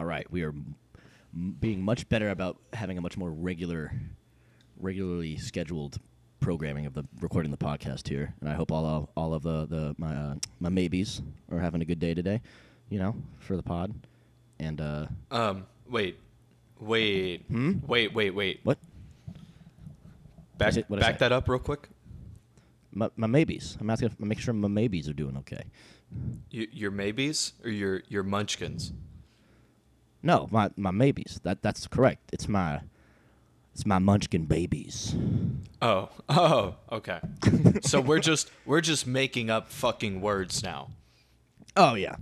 All right, we are m- being much better about having a much more regular, regularly scheduled programming of the recording the podcast here, and I hope all of, all of the the my uh, my maybes are having a good day today, you know, for the pod, and uh, Um, wait, wait, Hmm? wait, wait, wait. what Back, it- what back that? that up real quick. my my maybes. I'm asking, I'm making sure my maybes are doing okay. You, your maybes or your your munchkins? No, my my maybes. That that's correct. It's my it's my munchkin babies. Oh, oh, okay. so we're just we're just making up fucking words now. Oh yeah.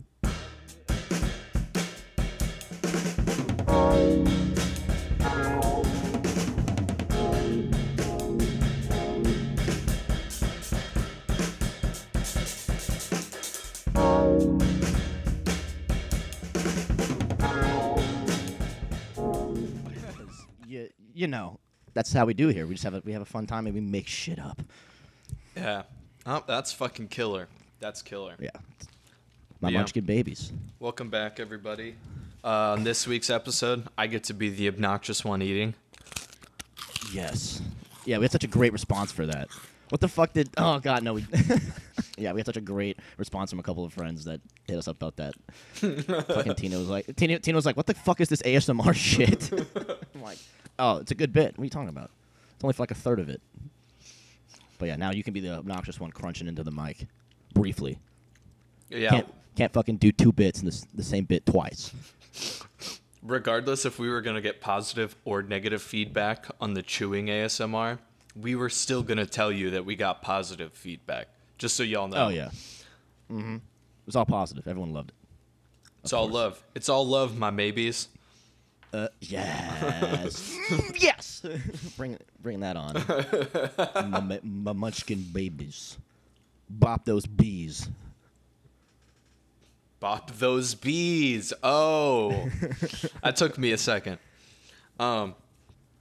You, you know, that's how we do here. We just have a, we have a fun time and we make shit up. Yeah. Oh, that's fucking killer. That's killer. Yeah. My Yeah. munchkin babies. Welcome back, everybody. Uh, on this week's episode, I get to be the obnoxious one eating. Yes. Yeah, we had such a great response for that. What the fuck did? Oh god, no. We. yeah, we had such a great response from a couple of friends that hit us up about that. Fucking Tina was like, Tina, Tina was like, "What the fuck is this ASMR shit?" I'm like, "Oh, it's a good bit. What are you talking about? It's only for like a third of it." But yeah, now you can be the obnoxious one crunching into the mic, briefly. Yeah. Can't can't fucking do two bits in the, the same bit twice. Regardless if we were gonna get positive or negative feedback on the chewing ASMR, we were still gonna tell you that we got positive feedback. Just so y'all know. Oh yeah. Mm-hmm. It was all positive. Everyone loved it. It's all love. It's all love, my maybes. Uh, yes, yes. bring bring that on. my, my munchkin babies, bop those bees. Bop those bees. Oh, that took me a second. Um,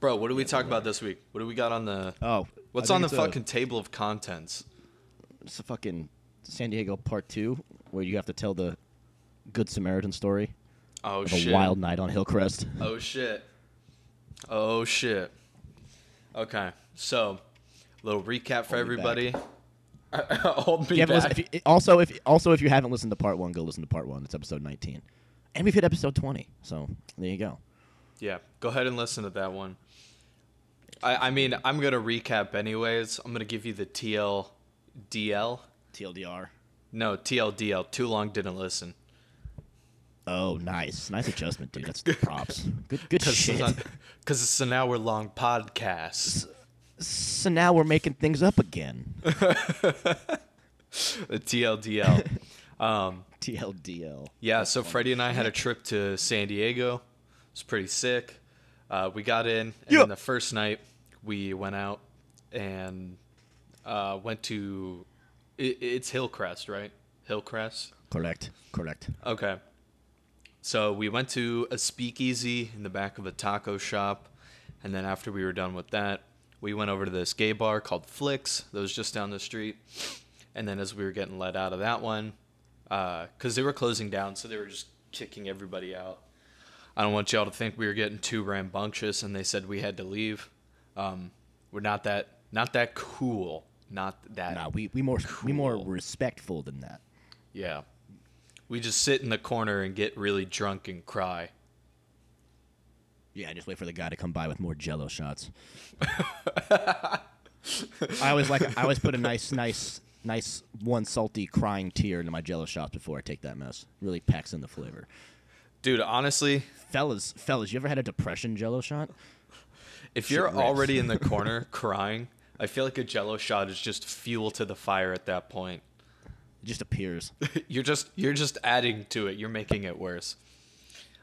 bro, what do we talk about this week? What do we got on the? Oh, What's on the it's a- fucking table of contents? It's a fucking San Diego part two, where you have to tell the Good Samaritan story Oh of shit. a wild night on Hillcrest. Oh shit. Oh shit. Okay, so little recap for Hold everybody. Hold me If back. listened- if you- also, if also if you haven't listened to part one, go listen to part one. It's episode nineteen, and we've hit episode twenty. So there you go. Yeah, go ahead and listen to that one. I, I mean, I'm gonna recap anyways. I'm gonna give you the TLDL. TLDR. No, TLDL. Too long, didn't listen. Oh, nice, nice adjustment, dude. That's props. Good, good shit. Because it's an hour long podcast. So now we're making things up again. The TLDL. um, TLDL. yeah, so Freddie and I had a trip to San Diego. It was pretty sick. Uh, we got in, and Yeah. then the first night we went out and uh, went to. It, it's Hillcrest, right? Hillcrest. Correct. Correct. Okay. So we went to a speakeasy in the back of a taco shop, and then after we were done with that, we went over to this gay bar called Flicks that was just down the street. And then as we were getting let out of that one, because they were closing down, so they were just kicking everybody out. I don't want y'all to think we were getting too rambunctious, and they said we had to leave. Um, we're not that not that cool. Not that. Nah, we we more we more respectful than that. Yeah. We just sit in the corner and get really drunk and cry. Yeah, I just wait for the guy to come by with more Jello shots. I always like I always put a nice nice nice one salty crying tear into my Jello shots before I take that mess. Really packs in the flavor. Dude, honestly, Fellas, fellas, you ever had a depression Jello shot? if you're already in the corner crying, I feel like a jello shot is just fuel to the fire at that point. Just appears. you're just you're just adding to it. You're making it worse.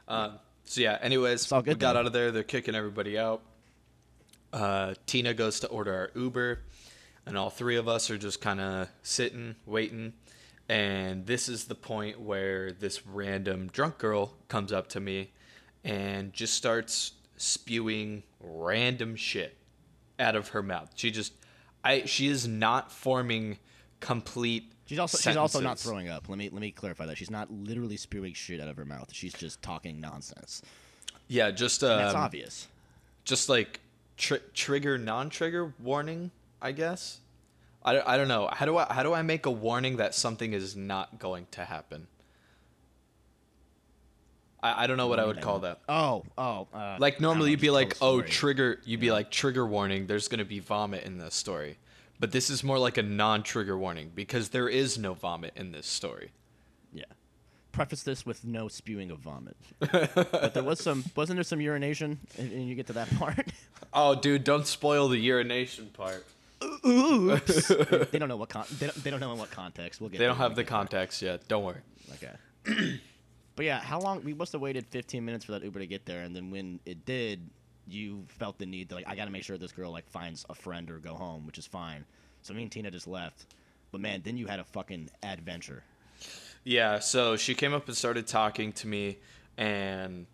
Um, so yeah, anyways, we got though. out of there. They're kicking everybody out. Uh, Tina goes to order our Uber, and all three of us are just kind of sitting, waiting. And this is the point where this random drunk girl comes up to me and just starts spewing random shit out of her mouth. She just I she is not forming complete. She's also she's also not throwing up. Let me let me clarify that she's not literally spewing shit out of her mouth. She's just talking nonsense. Yeah, just And that's um, obvious. just like tr- trigger non-trigger warning i guess I, don't- I don't know how do i how do i make a warning that something is not going to happen i, I don't know what i would call that Oh oh. Uh, like normally you'd be like oh trigger you'd be like trigger warning there's going to be vomit in this story but this is more like a non-trigger warning because there is no vomit in this story Yeah. Preface this with no spewing of vomit. but there was some. Wasn't there some urination? And, and you get to that part. oh dude don't spoil the urination part Oops. they don't know what con- they, don't, they don't know in what context. We'll get. they don't have the get there. context yet don't worry Okay. but yeah, how long? We must have waited 15 minutes for that Uber to get there, and then when it did, you felt the need to like, I got to make sure this girl like finds a friend or go home, which is fine. So me and Tina just left. But man, then you had a fucking adventure. Yeah, so she came up and started talking to me and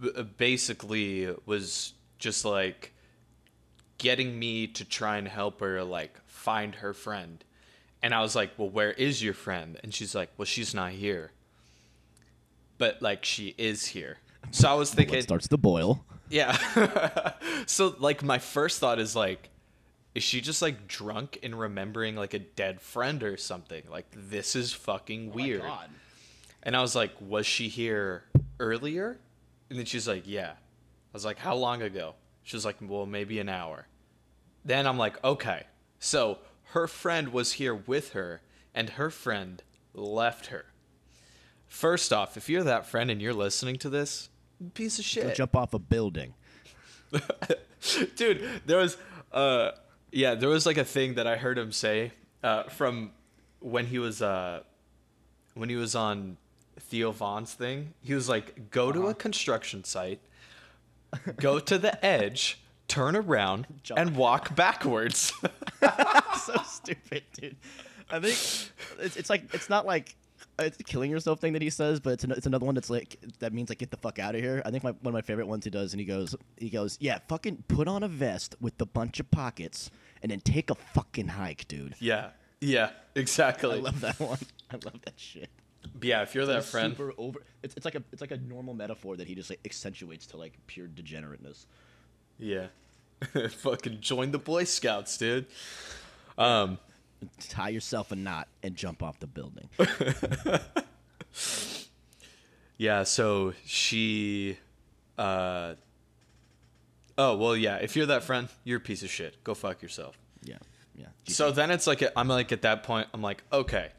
b- uh, basically was just like getting me to try and help her like find her friend. And I was like, "Well, where is your friend?" And she's like, "Well, she's not here." But like she is here. So I was thinking starts to boil. Yeah. so like my first thought is like is she just like drunk and remembering like a dead friend or something? Like this is fucking oh weird. And I was like, was she here earlier? And then she's like, yeah. I was like, how long ago? She was like, well, maybe an hour. Then I'm like, okay. So her friend was here with her, and her friend left her. First off, if you're that friend and you're listening to this, piece of Go shit. jump off a building. Dude, there was uh yeah, there was like a thing that I heard him say uh from when he was uh when he was on Theo Von's thing. He was like, go to a construction site, go to the edge, turn around, Jump. and walk backwards. so stupid, dude. I think it's, it's like it's not like it's a killing yourself thing that he says, but it's, an, it's another one that's like that means like get the fuck out of here. I think my, one of my favorite ones he does, and he goes he goes yeah, fucking put on a vest with a bunch of pockets, and then take a fucking hike, dude. yeah. Yeah, exactly. I love that one. I love that shit. yeah, if you're that It's friend, super over. It's, it's like a it's like a normal metaphor that he just like accentuates to like pure degenerateness. yeah. Fucking join the Boy Scouts, dude. Um Tie yourself a knot and jump off the building. Yeah, so she uh Oh, well yeah, if you're that friend, you're a piece of shit. Go fuck yourself. yeah, yeah. So then it's like I'm like at that point I'm like, okay.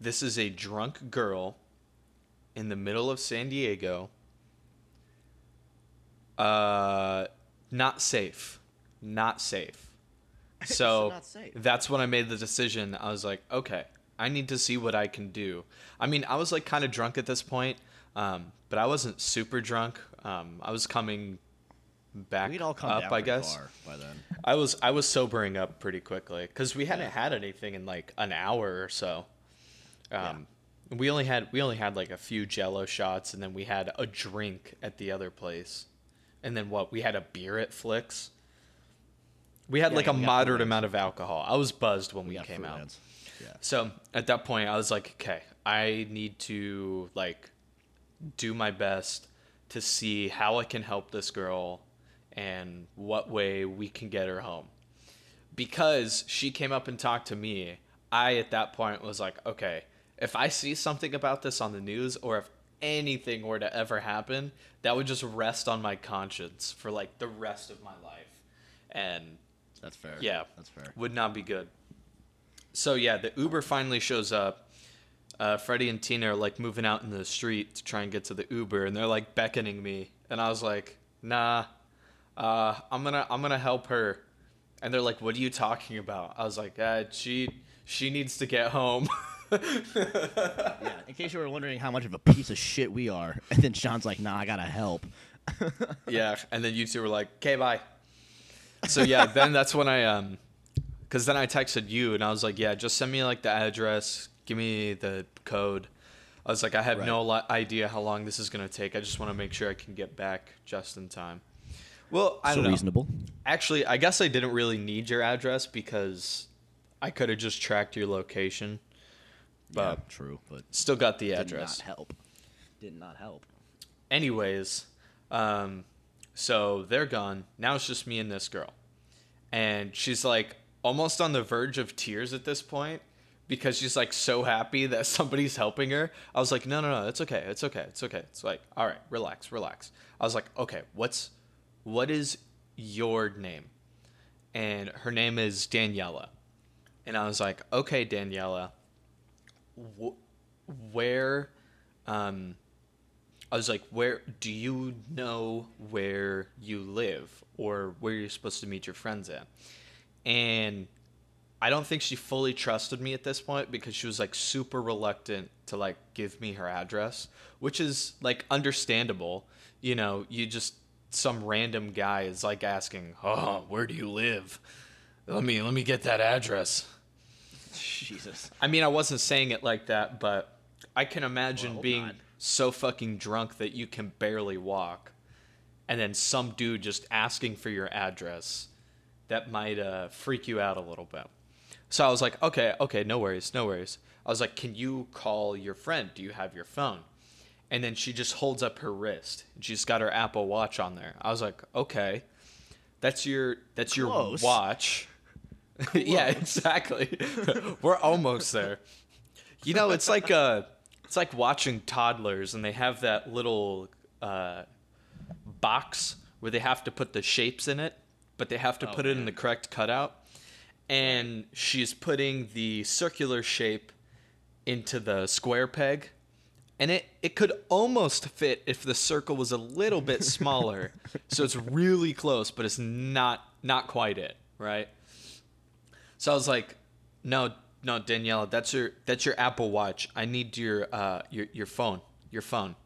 This is a drunk girl in the middle of San Diego. Uh not safe. Not safe. So that's when I made the decision. I was like, okay, I need to see what I can do. I mean, I was like kind of drunk at this point, um, but I wasn't super drunk. Um, I was coming back We'd all come up, I guess. by then. I was I was sobering up pretty quickly because we hadn't had anything in like an hour or so. Um, we only had we only had like a few Jello shots, and then we had a drink at the other place, and then what? We had a beer at Flicks. We had Yeah, like a moderate amount of alcohol. I was buzzed when we, We came out. Yeah. So at that point, I was like, okay, I need to like do my best to see how I can help this girl and what way we can get her home. Because she came up and talked to me, I at that point was like, okay, if I see something about this on the news or if anything were to ever happen, that would just rest on my conscience for like the rest of my life. And That's fair. yeah, That's fair. Would not be good. So yeah, the Uber finally shows up. Uh, Freddie and Tina are like moving out in the street to try and get to the Uber, and they're like beckoning me, and I was like, "Nah, uh, I'm gonna I'm gonna help her." And they're like, "What are you talking about?" I was like, uh, "She she needs to get home." Yeah. In case you were wondering how much of a piece of shit we are, and then Sean's like, "Nah, I gotta help." yeah, and then you two were like, "Okay, bye." So yeah, then that's when I um, because then I texted you and I was like, "Yeah, just send me like the address, give me the code." I was like, "I have no li- idea how long this is gonna take. I just want to make sure I can get back just in time." Well, I so don't know. reasonable. Actually, I guess I didn't really need your address because I could have just tracked your location, but yeah, true, but still got the did address. not help. Did not help. Anyways, um, so they're gone. Now it's just me and this girl. And she's like almost on the verge of tears at this point because she's like so happy that somebody's helping her. I was like, no, no, no, it's okay. It's okay. It's okay. It's like, all right, relax, relax. I was like, okay, what's, what is your name? And her name is Daniela. And I was like, okay, Daniela, wh- where, um, I was like, where do you know where you live or where you're supposed to meet your friends at? And I don't think she fully trusted me at this point because she was like super reluctant to like give me her address, which is like understandable. You know, you just some random guy is like asking, "Oh, where do you live? Let me let me get that address." Jesus. I mean, I wasn't saying it like that, but I can imagine Well, being not. So fucking drunk that you can barely walk, and then some dude just asking for your address. That might uh, freak you out a little bit. So I was like, okay, okay, no worries, no worries. I was like, can you call your friend? Do you have your phone? And then she just holds up her wrist. She's got her Apple Watch on there. I was like, okay, that's your that's your watch. yeah, exactly. We're almost there. You know, it's like uh it's like watching toddlers and they have that little uh, box where they have to put the shapes in it, but they have to Oh, put it in the correct cutout. And she's putting the circular shape into the square peg. And it, it could almost fit if the circle was a little bit smaller. so it's really close, but it's not not quite it, right? So I was like, "No, no, Daniela, that's your that's your Apple Watch. I need your uh your your phone, your phone."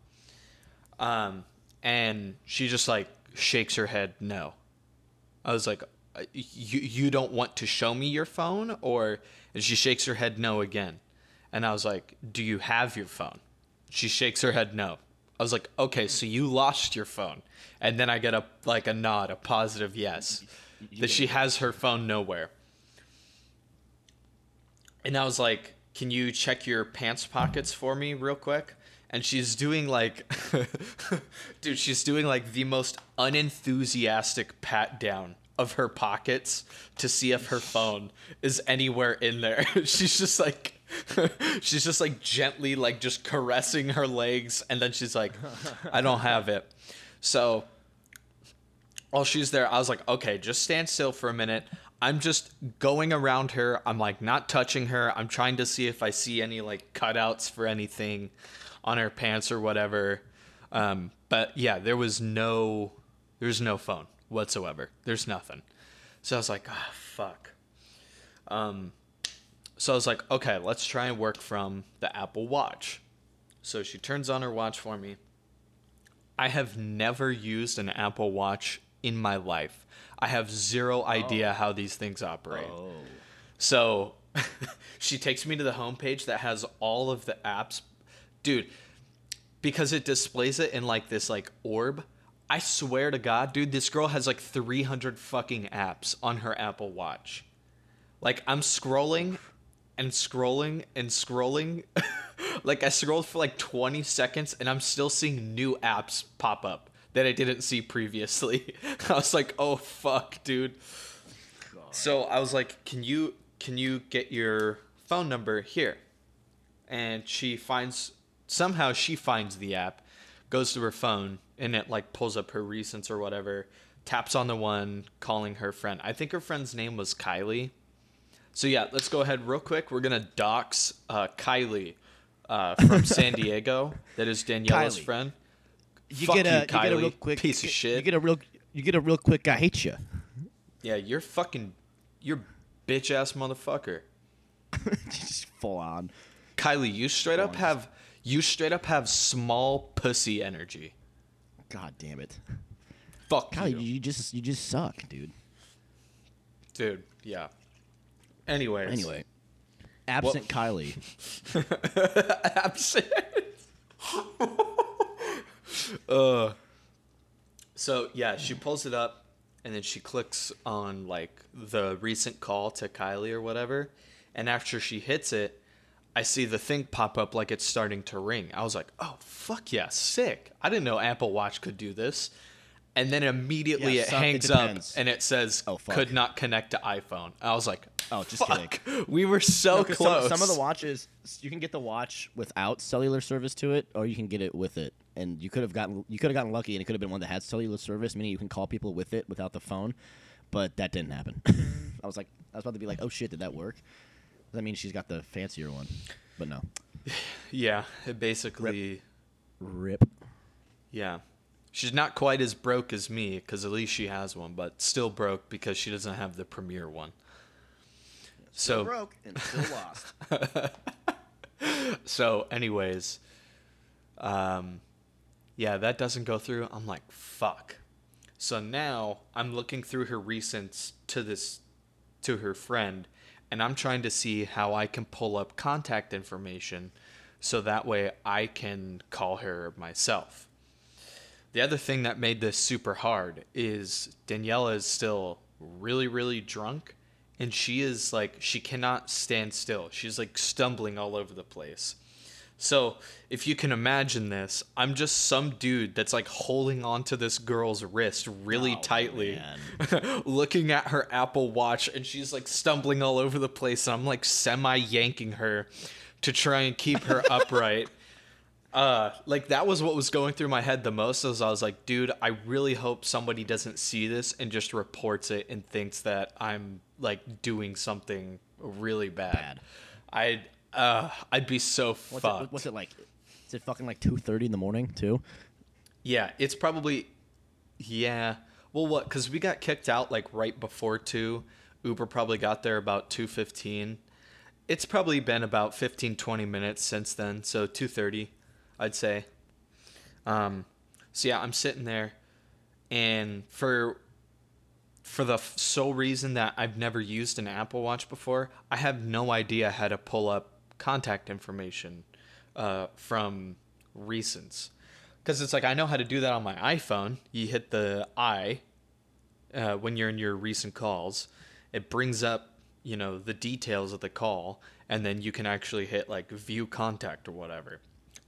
Um, and she just like shakes her head no. I was like, "Uh, "You you don't want to show me your phone?" Or and she shakes her head no again, and I was like, "Do you have your phone?" She shakes her head no. I was like, "Okay, so you lost your phone," and then I get a like a nod, a positive yes, you that she has her phone nowhere. And I was like, "Can you check your pants pockets for me real quick?" And she's doing like dude, she's doing like the most unenthusiastic pat down of her pockets to see if her phone is anywhere in there. she's just like she's just like gently like just caressing her legs and then she's like, "I don't have it." So while she's there, I was like, okay, just stand still for a minute. I'm just going around her. I'm like not touching her. I'm trying to see if I see any like cutouts for anything on her pants or whatever. Um, but yeah, there was no, there's no phone whatsoever. There's nothing. So I was like, ah, fuck. Um, so I was like, okay, let's try and work from the Apple Watch. So she turns on her watch for me. I have never used an Apple Watch in my life. I have zero oh. idea how these things operate. Oh. So she takes me to the homepage that has all of the apps. Dude, because it displays it in like this like orb. I swear to God, dude, this girl has like 300 fucking apps on her Apple Watch. Like I'm scrolling and scrolling and scrolling. like I scrolled for like 20 seconds and I'm still seeing new apps pop up that I didn't see previously. I was like, "Oh fuck, dude." So I was like, "Can you can you get your phone number here?" And she finds somehow she finds the app, goes to her phone, and it like pulls up her recents or whatever. Taps on the one calling her friend. I think her friend's name was Kylie. So yeah, let's go ahead real quick. We're gonna dox uh, Kylie uh, from San Diego. That is Daniela's Kylie. friend. You Fuck get a you, you, get a real quick piece of shit. you get a real you get a real quick. I hate you. Yeah, you're fucking, you're bitch ass motherfucker. Just full on. Kylie, you straight up have you straight up have small pussy energy. God damn it. Fuck Kyle, you. you just you just suck, dude. dude. Yeah. Anyways. Anyway, absent Kylie. absent. uh, so yeah, she pulls it up, and then she clicks on like the recent call to Kylie or whatever. And after she hits it, I see the thing pop up like it's starting to ring. I was like, "Oh fuck yeah, sick!" I didn't know Apple Watch could do this. And then immediately Yeah, it some- it hangs up and it says Oh, fuck. could not connect to iPhone. I was like, Oh, just fuck. We were so No, 'cause close. Some, some of the watches, you can get the watch without cellular service to it, or you can get it with it. And you could have gotten you could have gotten lucky, and it could have been one that had cellular service, meaning you can call people with it without the phone. But that didn't happen. I was like, I was about to be like, oh shit, did that work? That means she's got the fancier one, but no. yeah, it basically Rip. Yeah. She's not quite as broke as me because at least she has one, but still broke because she doesn't have the premier one. So broke and still lost. so anyways, um, yeah, that doesn't go through. I'm like, fuck. So now I'm looking through her recents to this to her friend, and I'm trying to see how I can pull up contact information so that way I can call her myself. The other thing that made this super hard is Daniela is still really, really drunk, and she is like, she cannot stand still. She's like stumbling all over the place. So, if you can imagine this, I'm just some dude that's like holding onto this girl's wrist really Oh, tightly, looking at her Apple Watch, and she's like stumbling all over the place, and I'm like semi yanking her to try and keep her upright. Uh, like that was what was going through my head the most. As I was like, dude, I really hope somebody doesn't see this and just reports it and thinks that I'm like doing something really bad. Bad. I'd uh, I'd be so What's fucked. it, what's it like? Is it fucking like two thirty in the morning too? Yeah, it's probably yeah. Well, what? Because we got kicked out like right before two. Uber probably got there about two fifteen. It's probably been about 15, 20 minutes since then. So two thirty, I'd say. Um, so yeah, I'm sitting there, and for for the f- sole reason that I've never used an Apple Watch before, I have no idea how to pull up contact information uh, from recents. Because it's like I know how to do that on my iPhone. You hit the I uh, when you're in your recent calls. It brings up, you know, the details of the call, and then you can actually hit like view contact or whatever.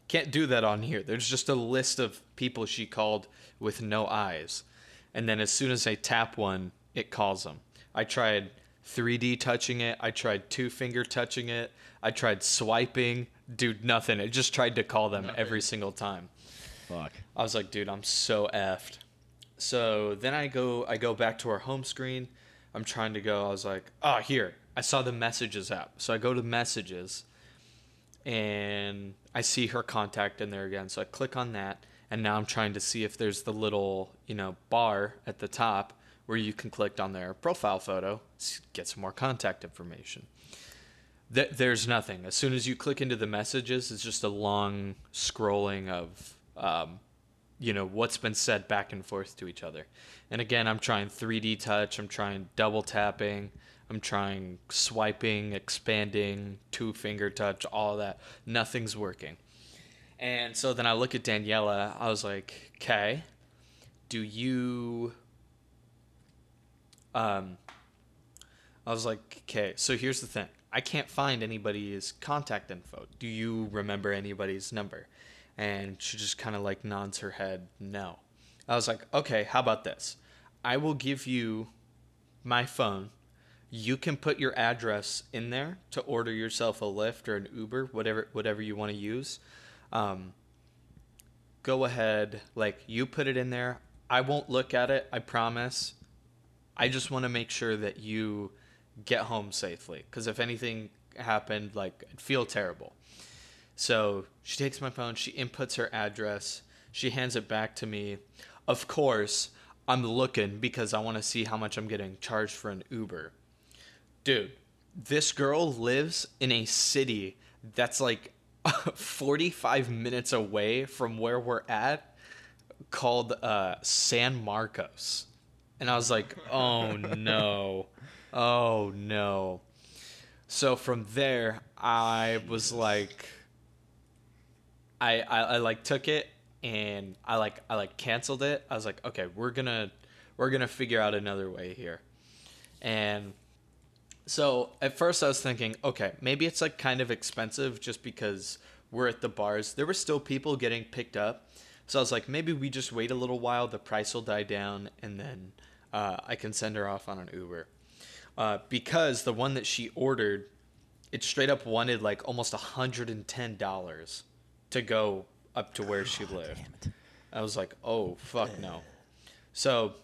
Can't do that on here. There's just a list of people she called with no eyes. And then as soon as I tap one, it calls them. I tried 3D touching it. I tried two finger touching it. I tried swiping. Dude, nothing. It just tried to call them every single time. Fuck. I was like, dude, I'm so effed. So then I go I go back to our home screen. I'm trying to go. I was like, oh, here. I saw the messages app. So I go to messages and I see her contact in there again. So I click on that and now I'm trying to see if there's the little, you know, bar at the top where you can click on their profile photo, get some more contact information. Th- there's nothing. As soon as you click into the messages, it's just a long scrolling of, um, you know, what's been said back and forth to each other. And again, I'm trying 3D touch, I'm trying double tapping, I'm trying swiping, expanding, two finger touch, all that. Nothing's working. And so then I look at Daniela. I was like, okay, do you. Um, I was like, okay, so here's the thing. I can't find anybody's contact info. Do you remember anybody's number? And she just kind of like nods her head, no. I was like, okay, how about this? I will give you my phone. You can put your address in there to order yourself a Lyft or an Uber, whatever whatever you want to use. Um, go ahead, like you put it in there. I won't look at it, I promise. I just want to make sure that you get home safely because if anything happened, like I'd feel terrible. So she takes my phone, she inputs her address, she hands it back to me. Of course, I'm looking because I want to see how much I'm getting charged for an Uber. Dude, this girl lives in a city that's like 45 minutes away from where we're at called uh, San Marcos. And I was like, oh no. Oh no. So from there, I was like, I, I, I like took it and I like I like canceled it. I was like, okay, we're gonna we're gonna figure out another way here. And so at first I was thinking, okay, maybe it's like kind of expensive just because we're at the bars. There were still people getting picked up. So I was like, maybe we just wait a little while, the price will die down, and then uh, I can send her off on an Uber. Uh, because the one that she ordered, it straight up wanted like almost $110 to go up to where she lived. I was like, oh, fuck no. So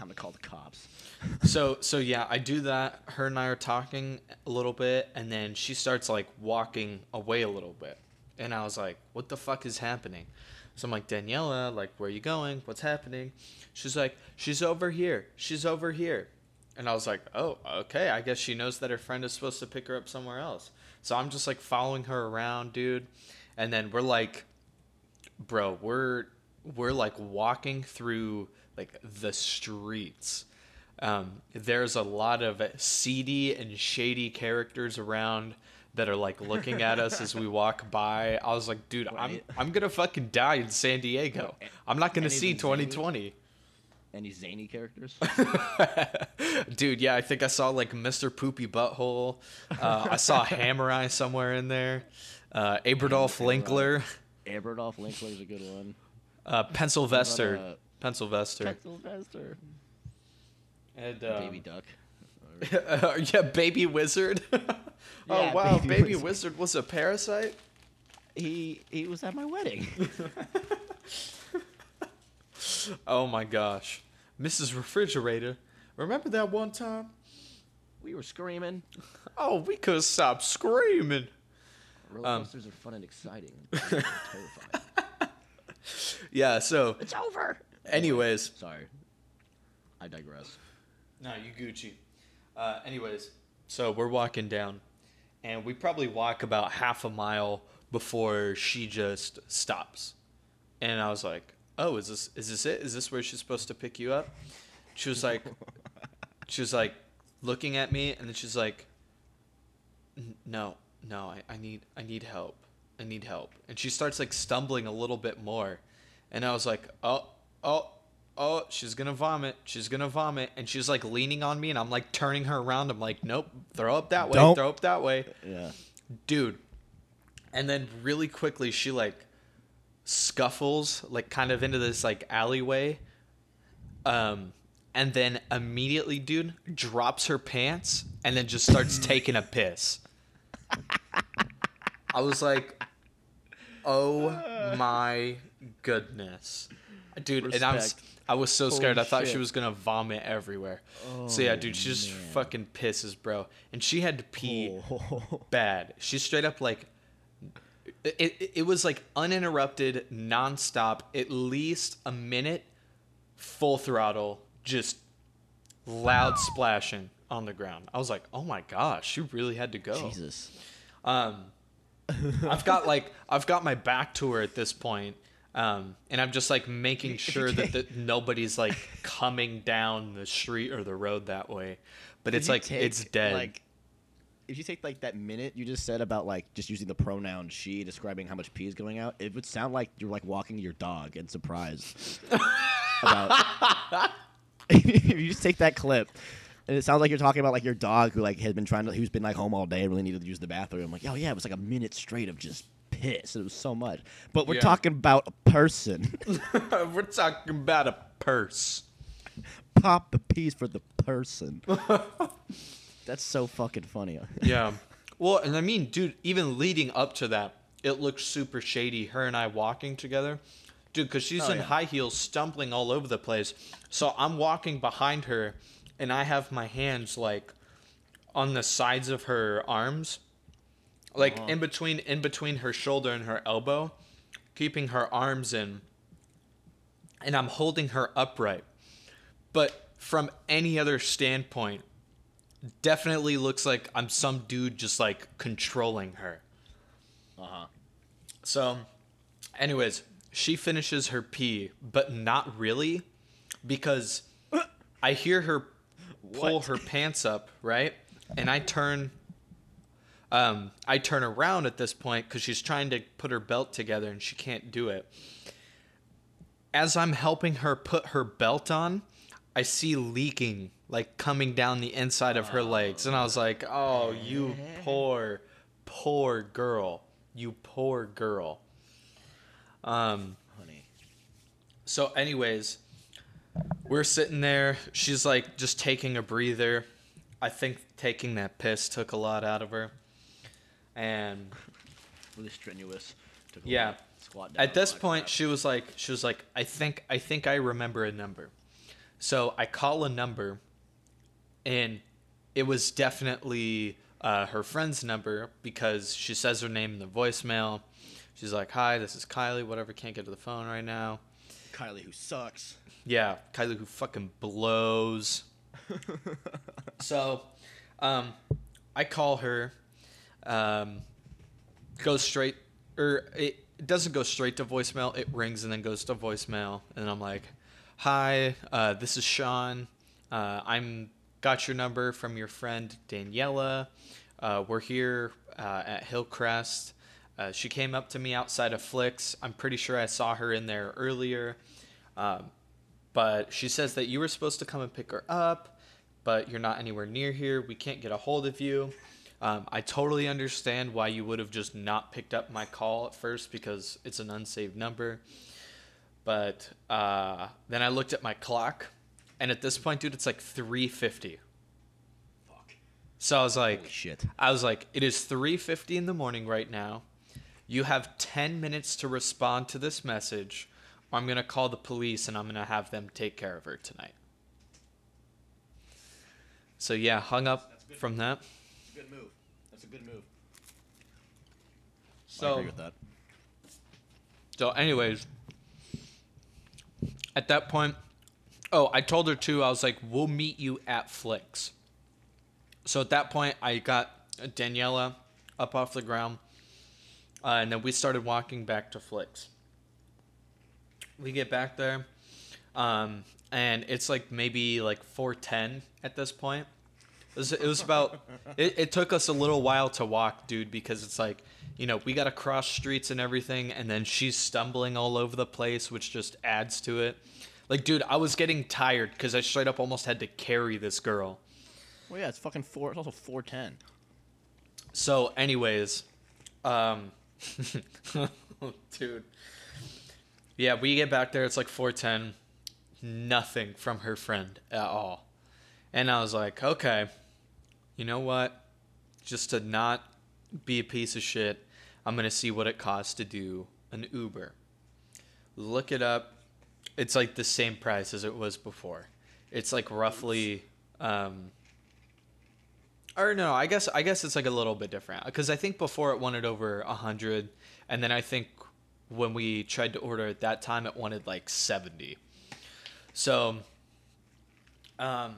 Time to call the cops. so so yeah, I do that. Her and I are talking a little bit, and then she starts like walking away a little bit, and I was like, "What the fuck is happening?" So I'm like, Daniela, like, where are you going? What's happening? She's like, she's over here. She's over here. And I was like, oh, okay. I guess she knows that her friend is supposed to pick her up somewhere else. So I'm just like following her around, dude. And then we're like, bro, we're we're like walking through like the streets. Um, there's a lot of seedy and shady characters around that are like looking at us as we walk by. I was like, dude, I'm I'm gonna fucking die in San Diego. I'm not gonna see of them 2020. Any zany characters? Dude, yeah, I think I saw like Mr. Poopy Butthole. Uh, I saw Hamurai somewhere in there. Uh, Abradolf Lincler. Abradolf Lincler's a good one. Uh, Pencilvester. uh, Pencilvester. Pencil Vester. And, uh, Baby Duck. yeah, Baby Wizard. oh, Yeah, wow. Baby Baby, Wizard. Wizard. was a parasite? He he was at my wedding. Oh, my gosh. Mrs. Refrigerator. Remember that one time? we were screaming. Oh, we could stop screaming. Roller Um, coasters are fun and exciting. I'm terrified. Yeah, so, It's over. anyways. Sorry. I digress. No, you Gucci. Uh, anyways, so we're walking down, and we probably walk about half a mile before she just stops, and I was like, "Oh, is this is this it? Is this where she's supposed to pick you up?" She was like, she was like looking at me, and then she's like, "No, no, I, I need I need help. I need help." And she starts like stumbling a little bit more, and I was like, "Oh, oh." oh, she's gonna vomit. She's gonna vomit. And she's like leaning on me, and I'm like turning her around. I'm like, nope, throw up that way, Don't. throw up that way. Yeah. Dude. And then really quickly, she like scuffles, like kind of into this like alleyway. Um, and then immediately, dude, drops her pants and then just starts taking a piss. I was like, oh my goodness. Dude, and I was I was so scared. Holy I thought she was gonna vomit everywhere. so yeah, dude, she just Oh, man. fucking pisses, bro. And she had to pee Oh. bad. She straight up like it, it, was like uninterrupted, nonstop, at least a minute, full throttle, just loud splashing on the ground. I was like, oh my gosh, you really had to go. Jesus. Um, I've got like I've got my back to her at this point, um, and I'm just like making sure that, that nobody's like coming down the street or the road that way. But it's like take, it's dead. Like, if you take like that minute you just said about like just using the pronoun she describing how much pee is going out, it would sound like you're like walking your dog in surprise. about. if you just take that clip. And it sounds like you're talking about like your dog who like had been trying to who's been like home all day and really needed to use the bathroom. I'm like, oh yeah, it was like a minute straight of just piss. It was so much. But we're Yeah. talking about a person. We're talking about a purse. Pop the peas for the person. That's so fucking funny. Yeah. Well, and I mean, dude, even leading up to that, it looked super shady. Her and I walking together, dude, because she's Oh, in yeah. high heels, stumbling all over the place. So I'm walking behind her, and I have my hands like on the sides of her arms, like Uh-huh. in between, in between her shoulder and her elbow, keeping her arms in, and I'm holding her upright. But from any other standpoint, definitely looks like I'm some dude just like controlling her. Uh huh. So, anyways, she finishes her pee, but not really, because I hear her pull What? her pants up, right? And I turn, um, I turn around at this point because she's trying to put her belt together and she can't do it. as I'm helping her put her belt on, I see leaking like coming down the inside of her legs, and I was like, "Oh, you poor, poor girl, you poor girl." Um. Honey. So, anyways, we're sitting there. She's like just taking a breather. I think taking that piss took a lot out of her. And Really strenuous. Took a yeah, at this point, she was like, she was like, I think, I think I remember a number. So I call a number, and it was definitely uh, her friend's number because she says her name in the voicemail. She's like, "Hi, this is Kylie. Whatever, can't get to the phone right now." Kylie, who sucks. Yeah, Kylie who fucking blows. so, um, I call her. Um, goes straight, or it, it doesn't go straight to voicemail. It rings and then goes to voicemail, and I'm like, "Hi, uh, this is Sean. Uh, I'm got your number from your friend Daniela. Uh, we're here uh, at Hillcrest." Uh, she came up to me outside of Flicks. I'm pretty sure I saw her in there earlier. Um, but she says that you were supposed to come and pick her up, but you're not anywhere near here. We can't get a hold of you. Um, I totally understand why you would have just not picked up my call at first because it's an unsaved number. But uh, then I looked at my clock, and at this point, dude, it's like 3:50. Fuck. So I was like, Holy shit. I was like, it is 3:50 in the morning right now. You have 10 minutes to respond to this message, or I'm gonna call the police and I'm gonna have them take care of her tonight. So yeah, hung up from that. Good move. That's a good move. I agree with that. So, anyways, at that point, oh, I told her too. I was like, "We'll meet you at Flicks." So at that point, I got Daniela up off the ground, uh, and then we started walking back to Flicks. We get back there, um, and it's like maybe like four ten at this point. It was, it was about. It, it took us a little while to walk, dude, because it's like, you know, we got to cross streets and everything, and then she's stumbling all over the place, which just adds to it. Like, dude, I was getting tired because I straight up almost had to carry this girl. Well, yeah, it's fucking four. It's also four ten. So, anyways, um, dude, yeah, we get back there. It's like four ten. Nothing from her friend at all, and I was like, okay, you know what? Just to not be a piece of shit, I'm gonna see what it costs to do an Uber. Look it up. It's like the same price as it was before. It's like roughly. Um, or no, I guess I guess it's like a little bit different because I think before it wanted over a hundred, and then I think when we tried to order at that time it wanted like seventy. So, um,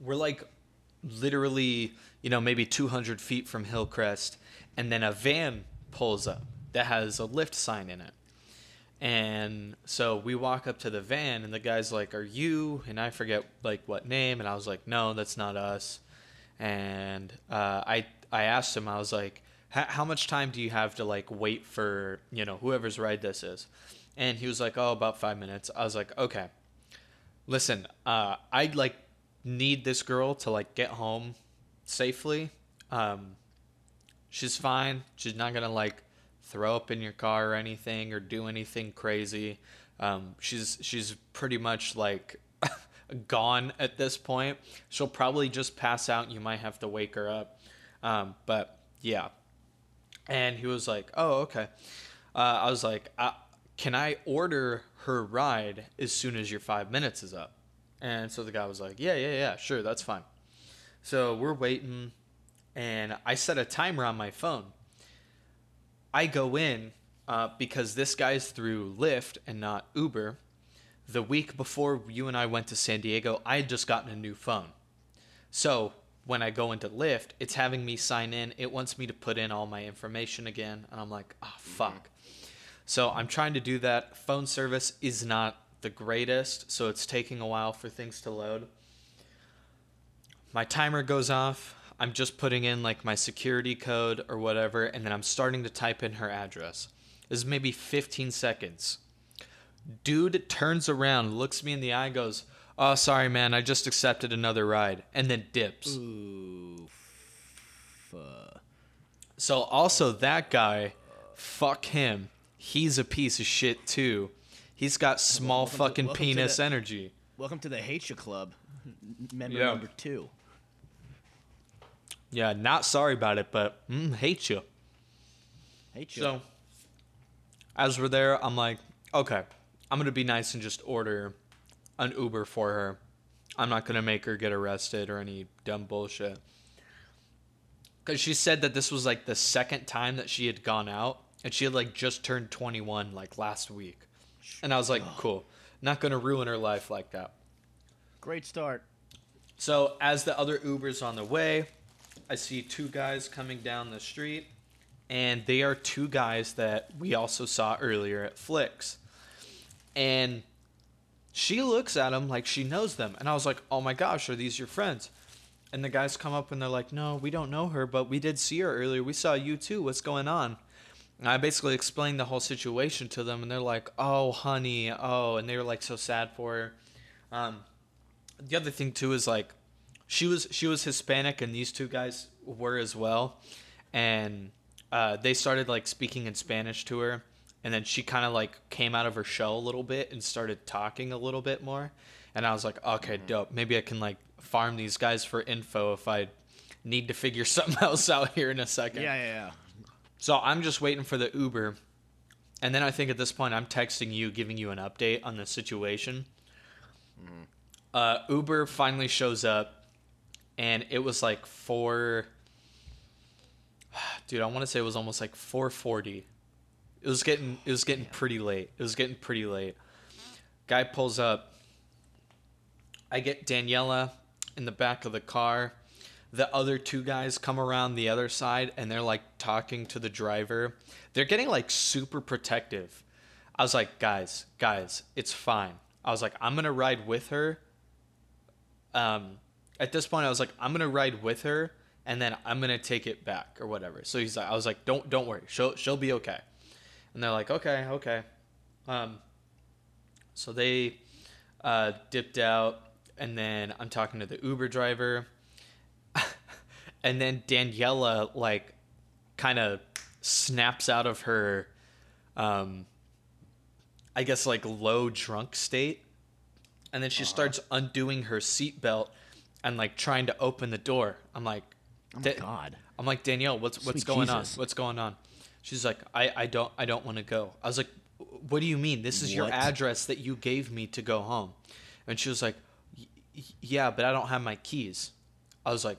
we're like literally, you know, maybe two hundred feet from Hillcrest, and then a van pulls up that has a Lyft sign in it. And so we walk up to the van, and the guy's like, "Are you?" And I forget like what name, and I was like, "No, that's not us." And uh, I I asked him, I was like, "How much time do you have to like wait for you know whoever's ride this is?" And he was like, "Oh, about five minutes." I was like, "Okay, listen, uh, I like need this girl to like get home safely. Um, she's fine. She's not gonna like throw up in your car or anything or do anything crazy. Um, she's she's pretty much like gone at this point. She'll probably just pass out. You might have to wake her up. Um, but yeah. And he was like, "Oh, okay." Uh, I was like, uh, "Can I order her ride as soon as your five minutes is up?" And so the guy was like, "Yeah, yeah, yeah, sure, that's fine." So we're waiting, and I set a timer on my phone. I go in uh, because this guy's through Lyft and not Uber. The week before you and I went to San Diego, I had just gotten a new phone. So when I go into Lyft, it's having me sign in. It wants me to put in all my information again. And I'm like, oh, fuck. So I'm trying to do that. Phone service is not the greatest, so it's taking a while for things to load. My timer goes off. I'm just putting in like my security code or whatever, and then I'm starting to type in her address. This is maybe 15 seconds. Dude turns around, looks me in the eye, goes, "Oh, sorry, man. I just accepted another ride," and then dips. Ooh. Fuck. So also that guy, fuck him. He's a piece of shit too. He's got small Welcome fucking to penis the- energy. Welcome to the Hate You Club. Member Yeah. number two. Yeah, not sorry about it, but mm, hate you. Hate you. So, as we're there, I'm like, okay, I'm gonna be nice and just order an Uber for her. I'm not gonna make her get arrested or any dumb bullshit. Cause she said that this was like the second time that she had gone out, and she had like just turned 21 like last week, and I was like, cool, not gonna ruin her life like that. Great start. So as the other Ubers on the way, I see two guys coming down the street, and they are two guys that we also saw earlier at Flicks. And she looks at them like she knows them, and I was like, "Oh my gosh, are these your friends?" And the guys come up and they're like, "No, we don't know her, but we did see her earlier. We saw you too. What's going on?" And I basically explained the whole situation to them, and they're like, "Oh, honey, oh," and they were like so sad for her. Um, the other thing too is like she was she was Hispanic and these two guys were as well, and uh, they started like speaking in Spanish to her, and then she kind of like came out of her shell a little bit and started talking a little bit more, and I was like, okay, dope. Maybe I can like farm these guys for info if I need to figure something else out here in a second. Yeah, yeah, yeah. So I'm just waiting for the Uber. And then I think at this point I'm texting you, giving you an update on the situation. Uh, Uber finally shows up, and it was like four. Dude, I want to say it was almost like 4:40. It was getting it was getting pretty late. It was getting pretty late. Guy pulls up. I get Daniela in the back of the car. The other two guys come around the other side and they're like talking to the driver. They're getting like super protective. I was like, guys, guys, it's fine. I was like, I'm gonna ride with her. Um, at this point, I was like, I'm gonna ride with her, and then I'm gonna take it back or whatever. So he's like, I was like, don't don't worry, she'll she'll be okay. And they're like, okay, okay. Um, so they uh, dipped out, and then I'm talking to the Uber driver, and then Daniela like kind of snaps out of her, um, I guess like low drunk state, and then she starts undoing her seatbelt and like trying to open the door. I'm like, Oh my god. I'm like Danielle, what's what's going Jesus. on? What's going on? She's like, I, I don't I don't want to go. I was like, what do you mean? This is your address that you gave me to go home. And she was like, "Y- y- yeah, but I don't have my keys. I was like,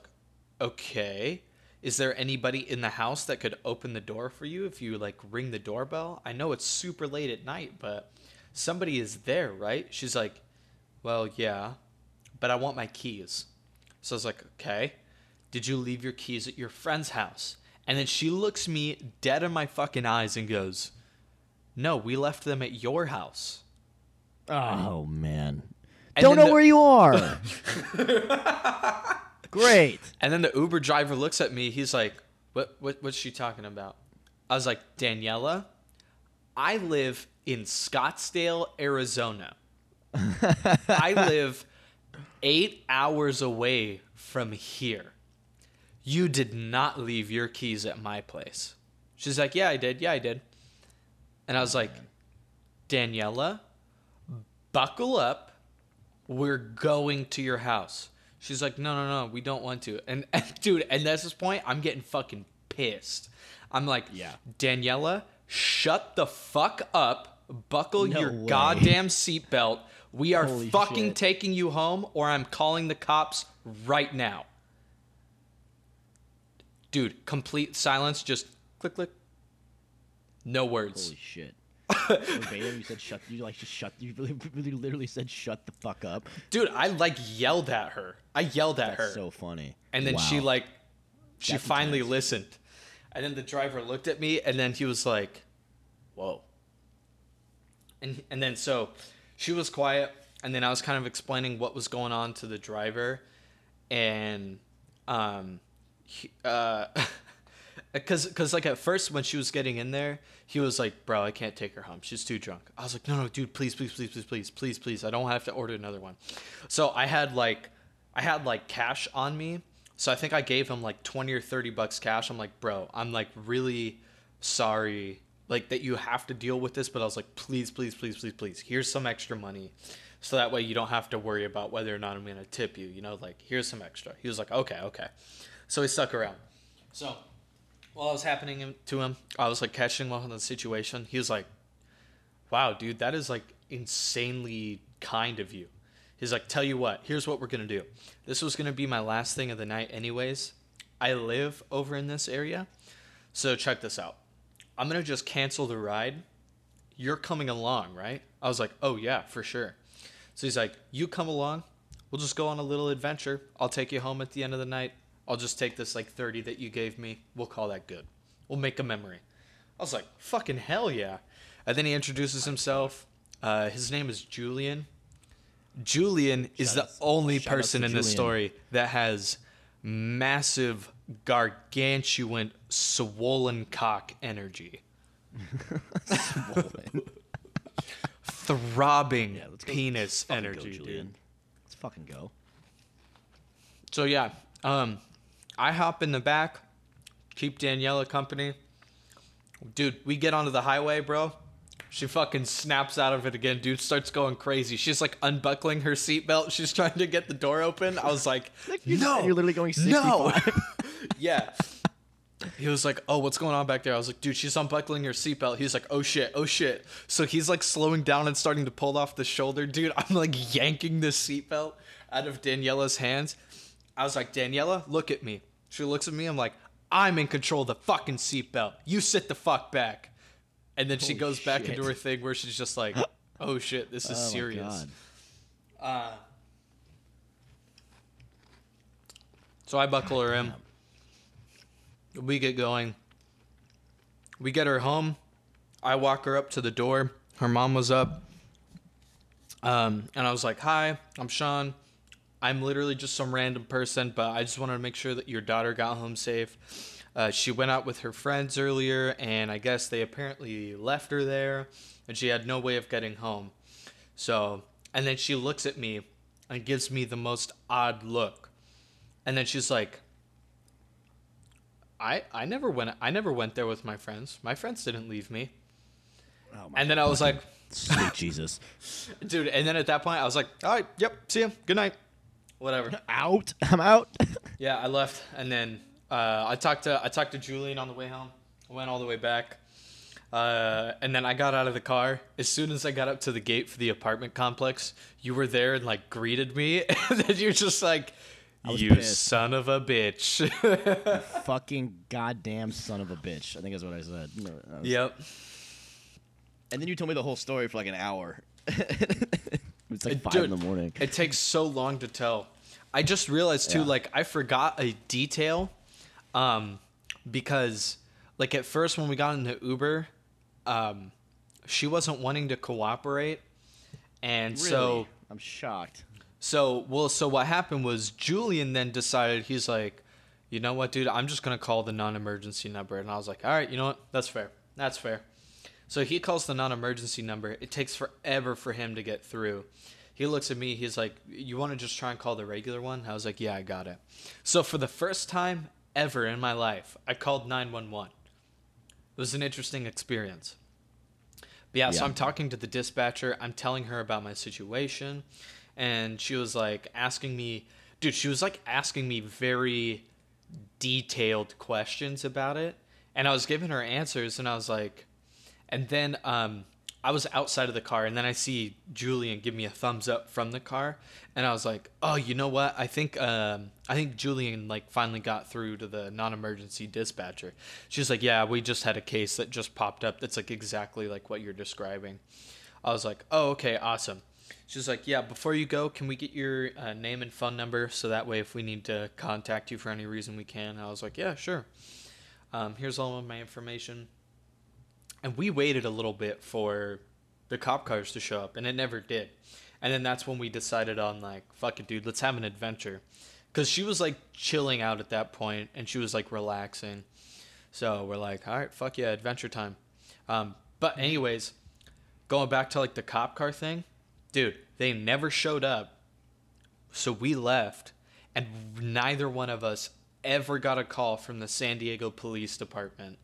okay. Is there anybody in the house that could open the door for you if you like ring the doorbell? I know it's super late at night, but somebody is there, right? She's like, well, yeah, but I want my keys. So I was like, okay. Did you leave your keys at your friend's house? And then she looks me dead in my fucking eyes and goes, no, we left them at your house. Oh, oh man. And Don't know the- where you are. Great. And then the Uber driver looks at me. He's like, "What? What? What's she talking about?" I was like, "Daniela, I live in Scottsdale, Arizona. I live eight hours away from here. You did not leave your keys at my place." She's like, "Yeah, I did. Yeah, I did." And I was like, "Daniela, buckle up. We're going to your house." She's like, "No, no, no, we don't want to." And, and dude, and at this point, I'm getting fucking pissed. I'm like, Yeah. Daniela, shut the fuck up. Buckle No your way. goddamn seatbelt. We are Holy fucking shit. taking you home, or I'm calling the cops right now. Dude, complete silence. Just click, click. No words. Holy shit. Verbatim, you said shut. You like just shut. You literally said shut the fuck up. Dude, I like yelled at her. I yelled at That's her. so funny. and then she like she That's finally intense. listened. And then the driver looked at me and then he was like, "Whoa." And and then so she was quiet and then I was kind of explaining what was going on to the driver and um he, uh Cause, cause like at first when she was getting in there, he was like, "Bro, I can't take her home. She's too drunk." I was like, "No, no, dude, please, please, please, please, please, please, please. I don't have to order another one." So I had like, I had like cash on me. So I think I gave him like twenty or thirty bucks cash. I'm like, "Bro, I'm like really sorry, like that you have to deal with this." But I was like, "Please, please, please, please, please. Here's some extra money." So that way you don't have to worry about whether or not I'm gonna tip you. You know, like here's some extra. He was like, okay, okay. So he stuck around. So while it was happening to him, I was like catching him on the situation. He was like, "Wow, dude, that is like insanely kind of you." He's like, "Tell you what, here's what we're gonna do. This was gonna be my last thing of the night, anyways. I live over in this area, so check this out. I'm gonna just cancel the ride. You're coming along, right?" I was like, "Oh yeah, for sure." So he's like, "You come along. We'll just go on a little adventure. I'll take you home at the end of the night. I'll just take this like 30 that you gave me. We'll call that good. We'll make a memory." I was like, "Fucking hell yeah!" And then he introduces himself. Uh, his name is Julian. Julian is the only person in this story that has massive, gargantuan, swollen cock energy. Swollen. throbbing Yeah, let's go. penis go, energy, Julian. dude. Let's fucking go. So yeah, um, I hop in the back, keep Daniela company. Dude, we get onto the highway, bro. She fucking snaps out of it again. Dude starts going crazy. She's like unbuckling her seatbelt. She's trying to get the door open. I was like, You're- no, you're literally going no. 65. yeah. He was like, "Oh, what's going on back there?" I was like, "Dude, she's unbuckling her seatbelt." He's like, "Oh shit, oh shit." So he's like slowing down and starting to pull off the shoulder. Dude, I'm like yanking the seatbelt out of Daniela's hands. I was like, "Daniela, look at me." She looks at me. I'm like, "I'm in control of the fucking seatbelt. You sit the fuck back." And then she Holy goes back into her thing where she's just like, "Oh shit, this is Oh serious." Uh, so I buckle her in. We get going. We get her home. I walk her up to the door. Her mom was up. Um, and I was like, Hi, I'm Sean. I'm literally just some random person, but I just wanted to make sure that your daughter got home safe. Uh, she went out with her friends earlier, and I guess they apparently left her there, and she had no way of getting home. So, and then she looks at me and gives me the most odd look. And then she's like, I I never went I never went there with my friends. My friends didn't leave me. Oh my And then I was like, Sweet Jesus. dude, and then at that point I was like, "All right, yep, see you. Good night." Whatever. Out. I'm out. Yeah, I left and then uh, I talked to I talked to Julian on the way home. I went all the way back. Uh, and then I got out of the car. As soon as I got up to the gate for the apartment complex, you were there and like greeted me. and then you're just like, "You pissed. son of a bitch." fucking goddamn son of a bitch. I think that's what I said. No, I was- yep. And then you told me the whole story for like an hour. it's like five in the morning. It takes so long to tell. I just realized too, Yeah. like I forgot a detail, um, because like at first when we got into Uber, um, she wasn't wanting to cooperate, and so I'm shocked. So well, so what happened was Julian then decided he's like, you know what, dude, I'm just gonna call the non-emergency number, and I was like, all right, you know what, that's fair, that's fair. So he calls the non-emergency number. It takes forever for him to get through. He looks at me. He's like, "You want to just try and call the regular one?" I was like, "Yeah, I got it." So for the first time ever in my life, I called 911. It was an interesting experience. But yeah, so I'm talking to the dispatcher. I'm telling her about my situation, and she was like asking me, dude. She was like asking me very detailed questions about it, and I was giving her answers, and I was like, and then um, I was outside of the car, and then I see Julian give me a thumbs up from the car, and I was like, "Oh, you know what? I think um, I think Julian like finally got through to the non-emergency dispatcher." She's like, "Yeah, we just had a case that just popped up that's like exactly like what you're describing." I was like, "Oh, okay, awesome." She's like, "Yeah, before you go, can we get your uh, name and phone number so that way if we need to contact you for any reason we can?" I was like, "Yeah, sure." Um, here's all of my information and we waited a little bit for the cop cars to show up and it never did and then that's when we decided on like fuck it dude let's have an adventure because she was like chilling out at that point and she was like relaxing So we're like, all right, fuck yeah, adventure time. Um, but anyways, going back to like the cop car thing, dude, they never showed up. So we left, and neither one of us ever got a call from the San Diego Police Department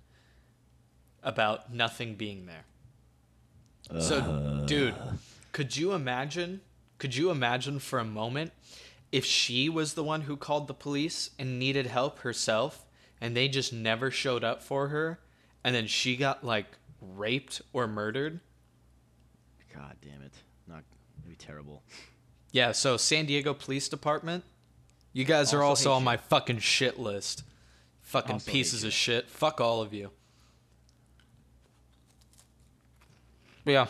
about nothing being there. So, uh. dude, could you imagine? Could you imagine for a moment if she was the one who called the police and needed help herself and they just never showed up for her and then she got like raped or murdered? God damn it. It'd be terrible. Yeah, so San Diego Police Department, you guys are Also also on my fucking shit list. Fucking Also pieces of shit. Fuck all of you. Yeah.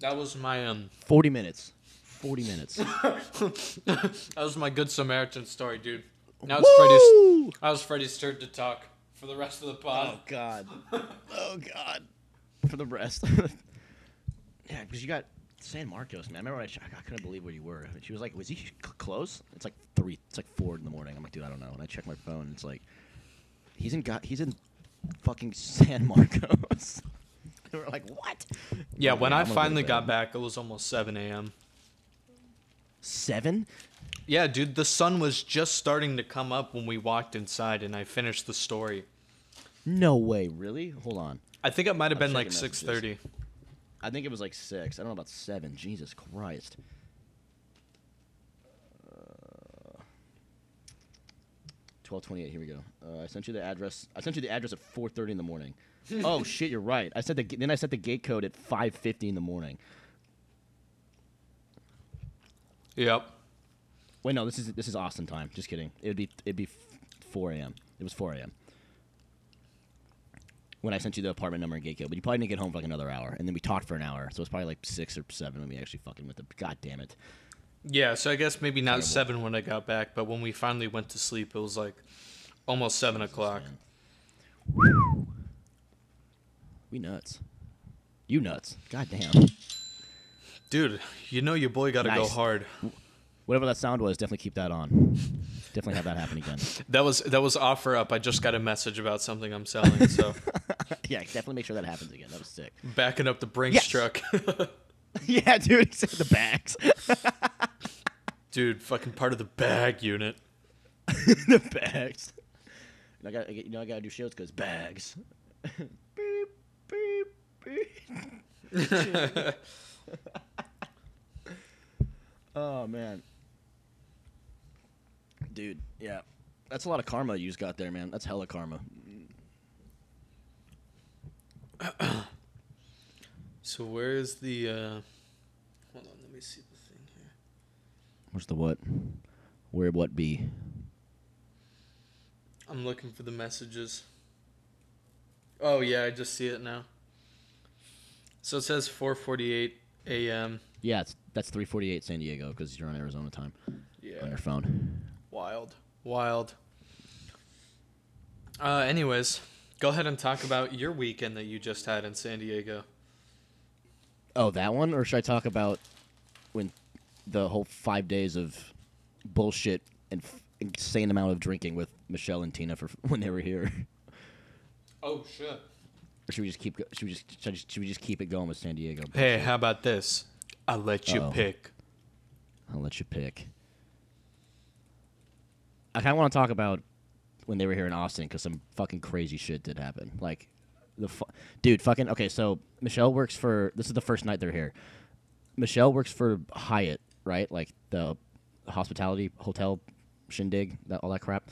That was my um Forty minutes. Forty minutes. that was my good Samaritan story, dude. Now Woo! it's Freddie's now it's Freddie's turn to talk for the rest of the pod. Oh God. Oh God. For the rest. yeah, because you got San Marcos, man. I remember I, ch- I couldn't believe where you were. She was like, "Was he c- close?" It's like three. It's like four in the morning. I'm like, dude, I don't know. And I check my phone. And it's like, he's in. God, he's in fucking San Marcos. and we're like, what? Yeah, when I I'm gonna go to finally got back, it was almost 7 a.m. seven. Yeah, dude, the sun was just starting to come up when we walked inside, and I finished the story. No way, really? Hold on. I think it might have been like checking six messages. thirty. I think it was like six. I don't know about seven. Jesus Christ. Twelve twenty-eight. Here we go. Uh, I sent you the address. I sent you the address at four thirty in the morning. oh shit, you're right. I said the then I set the gate code at five fifty in the morning. Yep. Wait, no, this is this is Austin time. Just kidding. It would be it'd be four a.m. It was four a.m. When I sent you the apartment number and gate code, but you probably didn't get home for like another hour, and then we talked for an hour, so it's probably like six or seven when we actually fucking with the. God damn it. Yeah, so I guess maybe not Terrible. seven when I got back, but when we finally went to sleep, it was like almost seven o'clock. man. We nuts. You nuts. God damn. Dude, you know your boy got to go hard. Whatever that sound was, definitely keep that on. Definitely have that happen again. That was that was offer up. I just got a message about something I'm selling, so yeah, definitely make sure that happens again. That was sick. backing up the Brinks Yes. truck. yeah, dude. Except the bags. Dude, fucking part of the bag unit. the bags. And I got, you know, I gotta do shows because bags. beep, beep, beep. oh man, dude. Yeah, that's a lot of karma you just got there, man. That's hella karma. So where is the uh Hold on, let me see the thing here. Where's the what? Where what be? I'm looking for the messages. Oh yeah, I just see it now. So it says 4:48 a.m. Yeah, it's, that's 3:48 San Diego because you're on Arizona time yeah. on your phone. Wild. Wild. Uh anyways, go ahead and talk about your weekend that you just had in San Diego. Oh, that one, or should I talk about when the whole five days of bullshit and f- insane amount of drinking with Michelle and Tina for when they were here? Oh shit. Or should we just keep? go- Should we just should, I just- should we just keep it going with San Diego? Hey, how about this? I'll let you Uh-oh. pick. I'll let you pick. I kind of want to talk about when they were here in Austin because some fucking crazy shit did happen. Like the fu- dude, fucking okay. So Michelle works for. This is the first night they're here. Michelle works for Hyatt, right? Like the hospitality hotel shindig, that all that crap.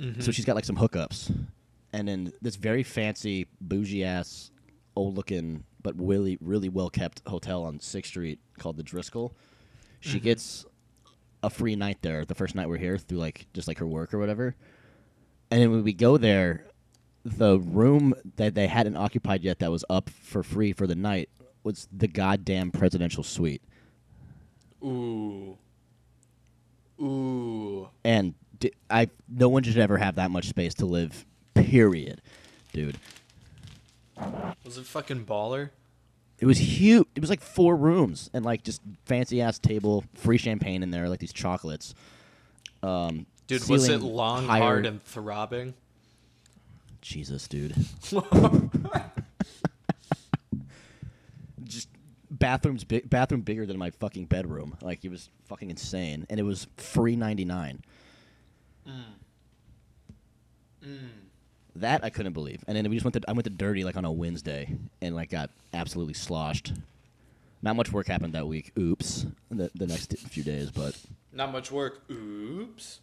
Mm-hmm. So she's got like some hookups, and then this very fancy, bougie ass, old looking but really really well kept hotel on Sixth Street called the Driskill. She mm-hmm. gets a free night there the first night we're here through like just like her work or whatever. And then when we go there, the room that they hadn't occupied yet that was up for free for the night was the goddamn presidential suite. Ooh. Ooh. And d- I no one should ever have that much space to live. Period, dude. Was it fucking baller? It was huge. It was like four rooms and like just fancy ass table, free champagne in there, like these chocolates. Um, Dude, was it long, higher- hard, and throbbing? Jesus, dude. Just bathrooms, big bathroom bigger than my fucking bedroom. Like it was fucking insane, and it was free ninety nine. That I couldn't believe. And then we just went to I went to Dirty like on a Wednesday and like got absolutely sloshed. Not much work happened that week. Oops. The, the next few days, but Not much work. Oops.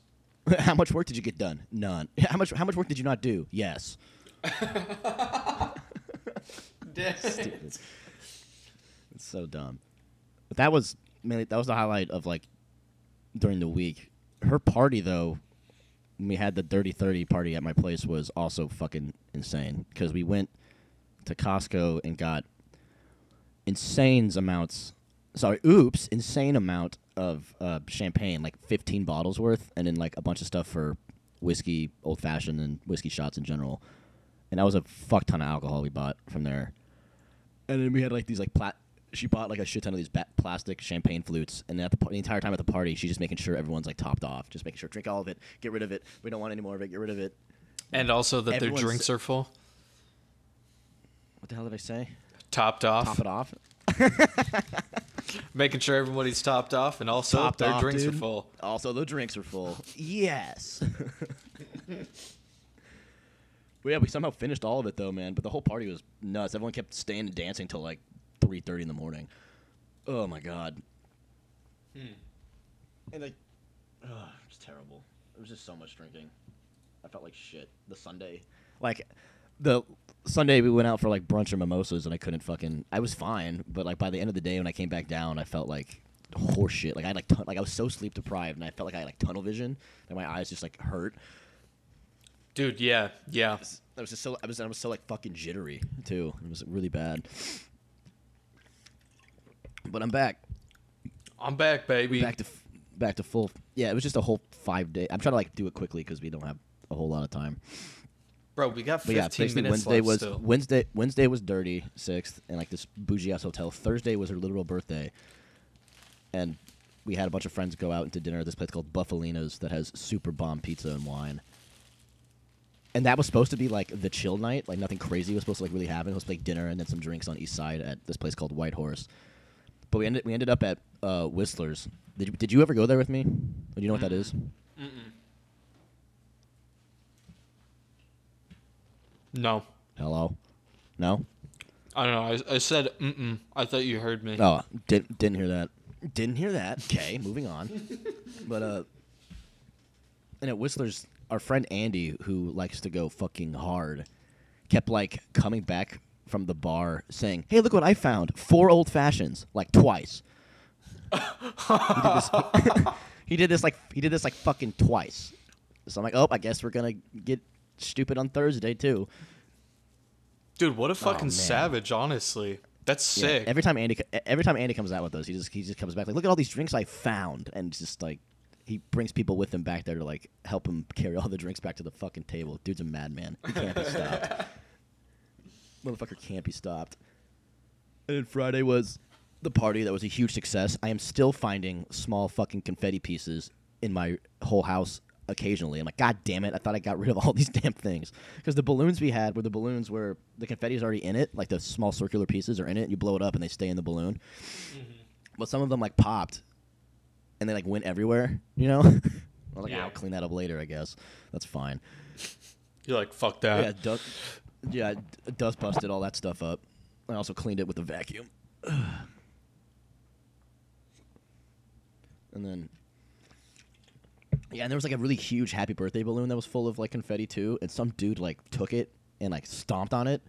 how much work did you get done? None. How much how much work did you not do? Yes. Stupid. It's so dumb. But that was mainly that was the highlight of like during the week. Her party though, we had the Dirty Thirty party at my place was also fucking insane because we went to Costco and got insane amounts. Sorry, oops, insane amount of uh, champagne, like fifteen bottles worth, and then like a bunch of stuff for whiskey, old fashioned, and whiskey shots in general. And that was a fuck ton of alcohol we bought from there. And then we had like these like plat. She bought like a shit ton of these ba- plastic champagne flutes, and at the, the entire time at the party, she's just making sure everyone's like topped off, just making sure drink all of it, get rid of it. We don't want any more of it. Get rid of it. And also that Everyone's- their drinks are full. What the hell did I say? Topped off. Top it off. Making sure everybody's topped off and also Topped their off, drinks are full. Also, the drinks are full. yes. well, yeah, we somehow finished all of it though, man. But the whole party was nuts. Everyone kept staying and dancing till like three thirty in the morning. Oh my god. Hmm. And like, ugh, it was terrible. It was just so much drinking. I felt like shit. The Sunday, like, the Sunday we went out for like brunch or mimosas, and I couldn't fucking. I was fine, but like by the end of the day when I came back down, I felt like horse shit. Like I had like tun- like I was so sleep deprived, and I felt like I had like tunnel vision, and my eyes just like hurt. Dude, yeah, yeah. I was just so I was I was so like fucking jittery too. It was really bad. But I'm back. I'm back, baby. back to back to full. Yeah, it was just a whole five day. I'm trying to like do it quickly because we don't have a whole lot of time. Bro, we got But 15 yeah, basically minutes Wednesday left was still. Wednesday. Wednesday was dirty sixth, and like this bougie ass hotel. Thursday was her literal birthday, and we had a bunch of friends go out to dinner at this place called Bufalina's that has super bomb pizza and wine. And that was supposed to be like the chill night, like nothing crazy was supposed to like really happen. It was like dinner and then some drinks on East Side at this place called White Horse. But we ended we ended up at uh, Whisler's. Did you, did you ever go there with me? Do you know what that is? No. Hello, no. I don't know. I, I said, mm-mm. I thought you heard me. Oh, didn't didn't hear that. Didn't hear that. Okay, moving on. But uh, and at Whisler's, our friend Andy, who likes to go fucking hard, kept like coming back from the bar saying, "Hey, look what I found! Four old fashions, like twice." he, did this, he did this like he did this like fucking twice. So I'm like, oh, I guess we're gonna get stupid on Thursday too. Dude, what a oh, fucking Oh, savage, honestly. That's Yeah, sick. every time Andy, every time Andy comes out with those, he just he just comes back like, look at all these drinks I found, and just like he brings people with him back there to like help him carry all the drinks back to the fucking table. Dude's a madman. He can't be stopped. Motherfucker can't be stopped. And then Friday was the party that was a huge success. I am still finding small fucking confetti pieces in my whole house occasionally. I'm like, God damn it! I thought I got rid of all these damn things because the balloons we had were the balloons where the confetti is already in it, like the small circular pieces are in it. And You blow it up and they stay in the balloon. Mm-hmm. But some of them like popped, and they like went everywhere. You know. I was like, Yeah. I'll clean that up later. I guess that's fine. You're like, fuck that. yeah, dust, yeah, d- dust busted all that stuff up. I also cleaned it with a vacuum. and then, yeah, and there was like a really huge happy birthday balloon that was full of like confetti too, and some dude like took it and like stomped on it.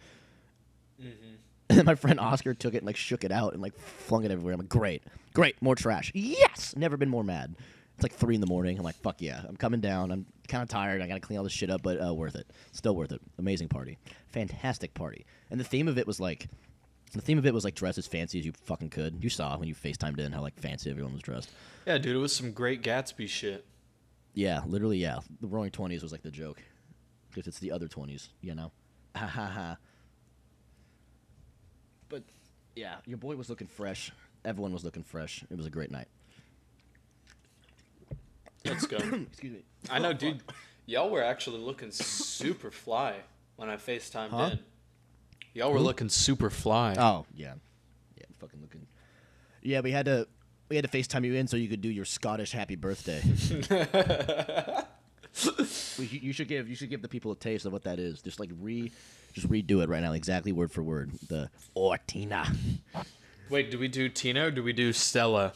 Mm-hmm. And my friend Oscar took it and like shook it out and like flung it everywhere. I'm like, great, great, more trash. Yes, never been more mad. It's like three in the morning. I'm like, fuck yeah, I'm coming down. I'm kind of tired. I gotta clean all this shit up, but uh, worth it. Still worth it. Amazing party, fantastic party. And the theme of it was like, the theme of it was like dress as fancy as you fucking could. You saw when you FaceTimed in how like fancy everyone was dressed. Yeah, dude, it was some great Gatsby shit. Yeah, literally, yeah. The Roaring Twenties was like the joke, because it's the other twenties, you know. Ha ha ha. But yeah, your boy was looking fresh. Everyone was looking fresh. It was a great night. Let's go. Excuse me. I know, oh, dude. Y'all were actually looking super fly. when I FaceTimed Huh? in. Y'all were looking super fly. Oh yeah, yeah, fucking looking. Yeah, we had to we had to Facetime you in so you could do your Scottish happy birthday. We- you you should give you should give the people a taste of what that is. Just like re, just redo it right now, exactly word for word. The or Tina. Wait, do we do Tina or do we do Stella?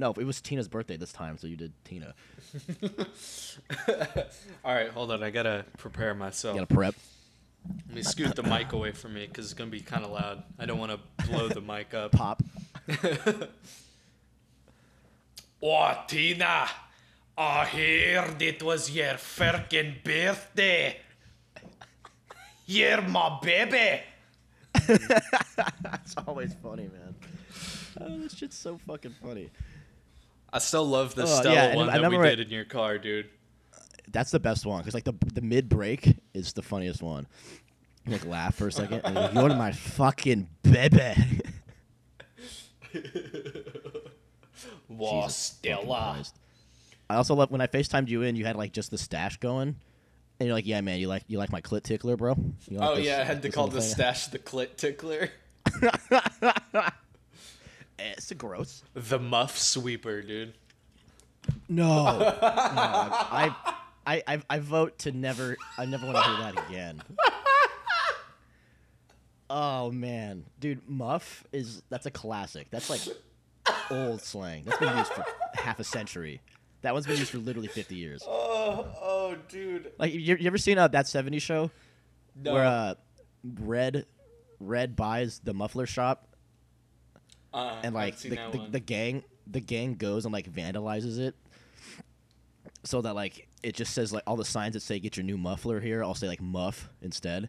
No, it was Tina's birthday this time, so you did Tina. All right, hold on. I gotta prepare myself. You got to prep. Let me scoot the mic away from me because it's gonna be kind of loud. I don't want to blow the mic up. Pop. Oh, Tina, I heard it was your freaking birthday. You're my baby. That's always funny, man. Oh, this shit's so fucking funny. I still love the Oh, Stella yeah, one that we did in your car, dude. That's the best one because like the the mid break is the funniest one. You, like laugh for a second. And you're like, my fucking baby. Wow, Stella. I also love when I FaceTimed you in. You had like just the stash going, and you're like, "Yeah, man, you like you like my clit tickler, bro." You like Oh this- yeah, I had to call the thing?" stash the clit tickler. Eh, It's gross. The muff sweeper, dude. No, no I, I, I, I vote to never. I never want to hear that again. Oh man, dude, muff is that's a classic. That's like old slang. That's been used for half a century. That one's been used for literally fifty years. Oh, oh, dude. Like you, you ever seen uh, that '70s show No. where uh, Red, Red buys the muffler shop uh, and like the, the, the gang the gang goes and like vandalizes it so that like it just says like all the signs that say get your new muffler here i'll say like muff instead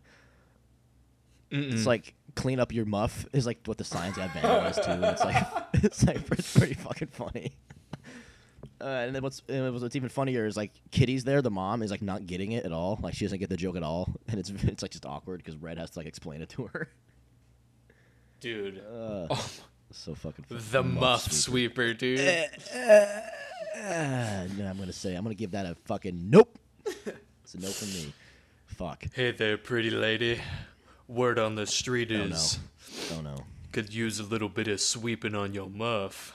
Mm-mm. it's like clean up your muff is like what the signs have vandalized to and it's like it's like it's pretty fucking funny uh, and then what's and what's even funnier is like Kitty's there, the mom is like not getting it at all. Like she doesn't get the joke at all, and it's it's like just awkward because Red has to like explain it to her. dude. Uh, oh, so fucking. the muff sweeper, dude. Uh, no, I'm gonna say I'm gonna give that a fucking nope. It's a no from me. Fuck. Hey there, pretty lady. Word on the street Don't know. is Don't know, could use a little bit of sweeping on your muff.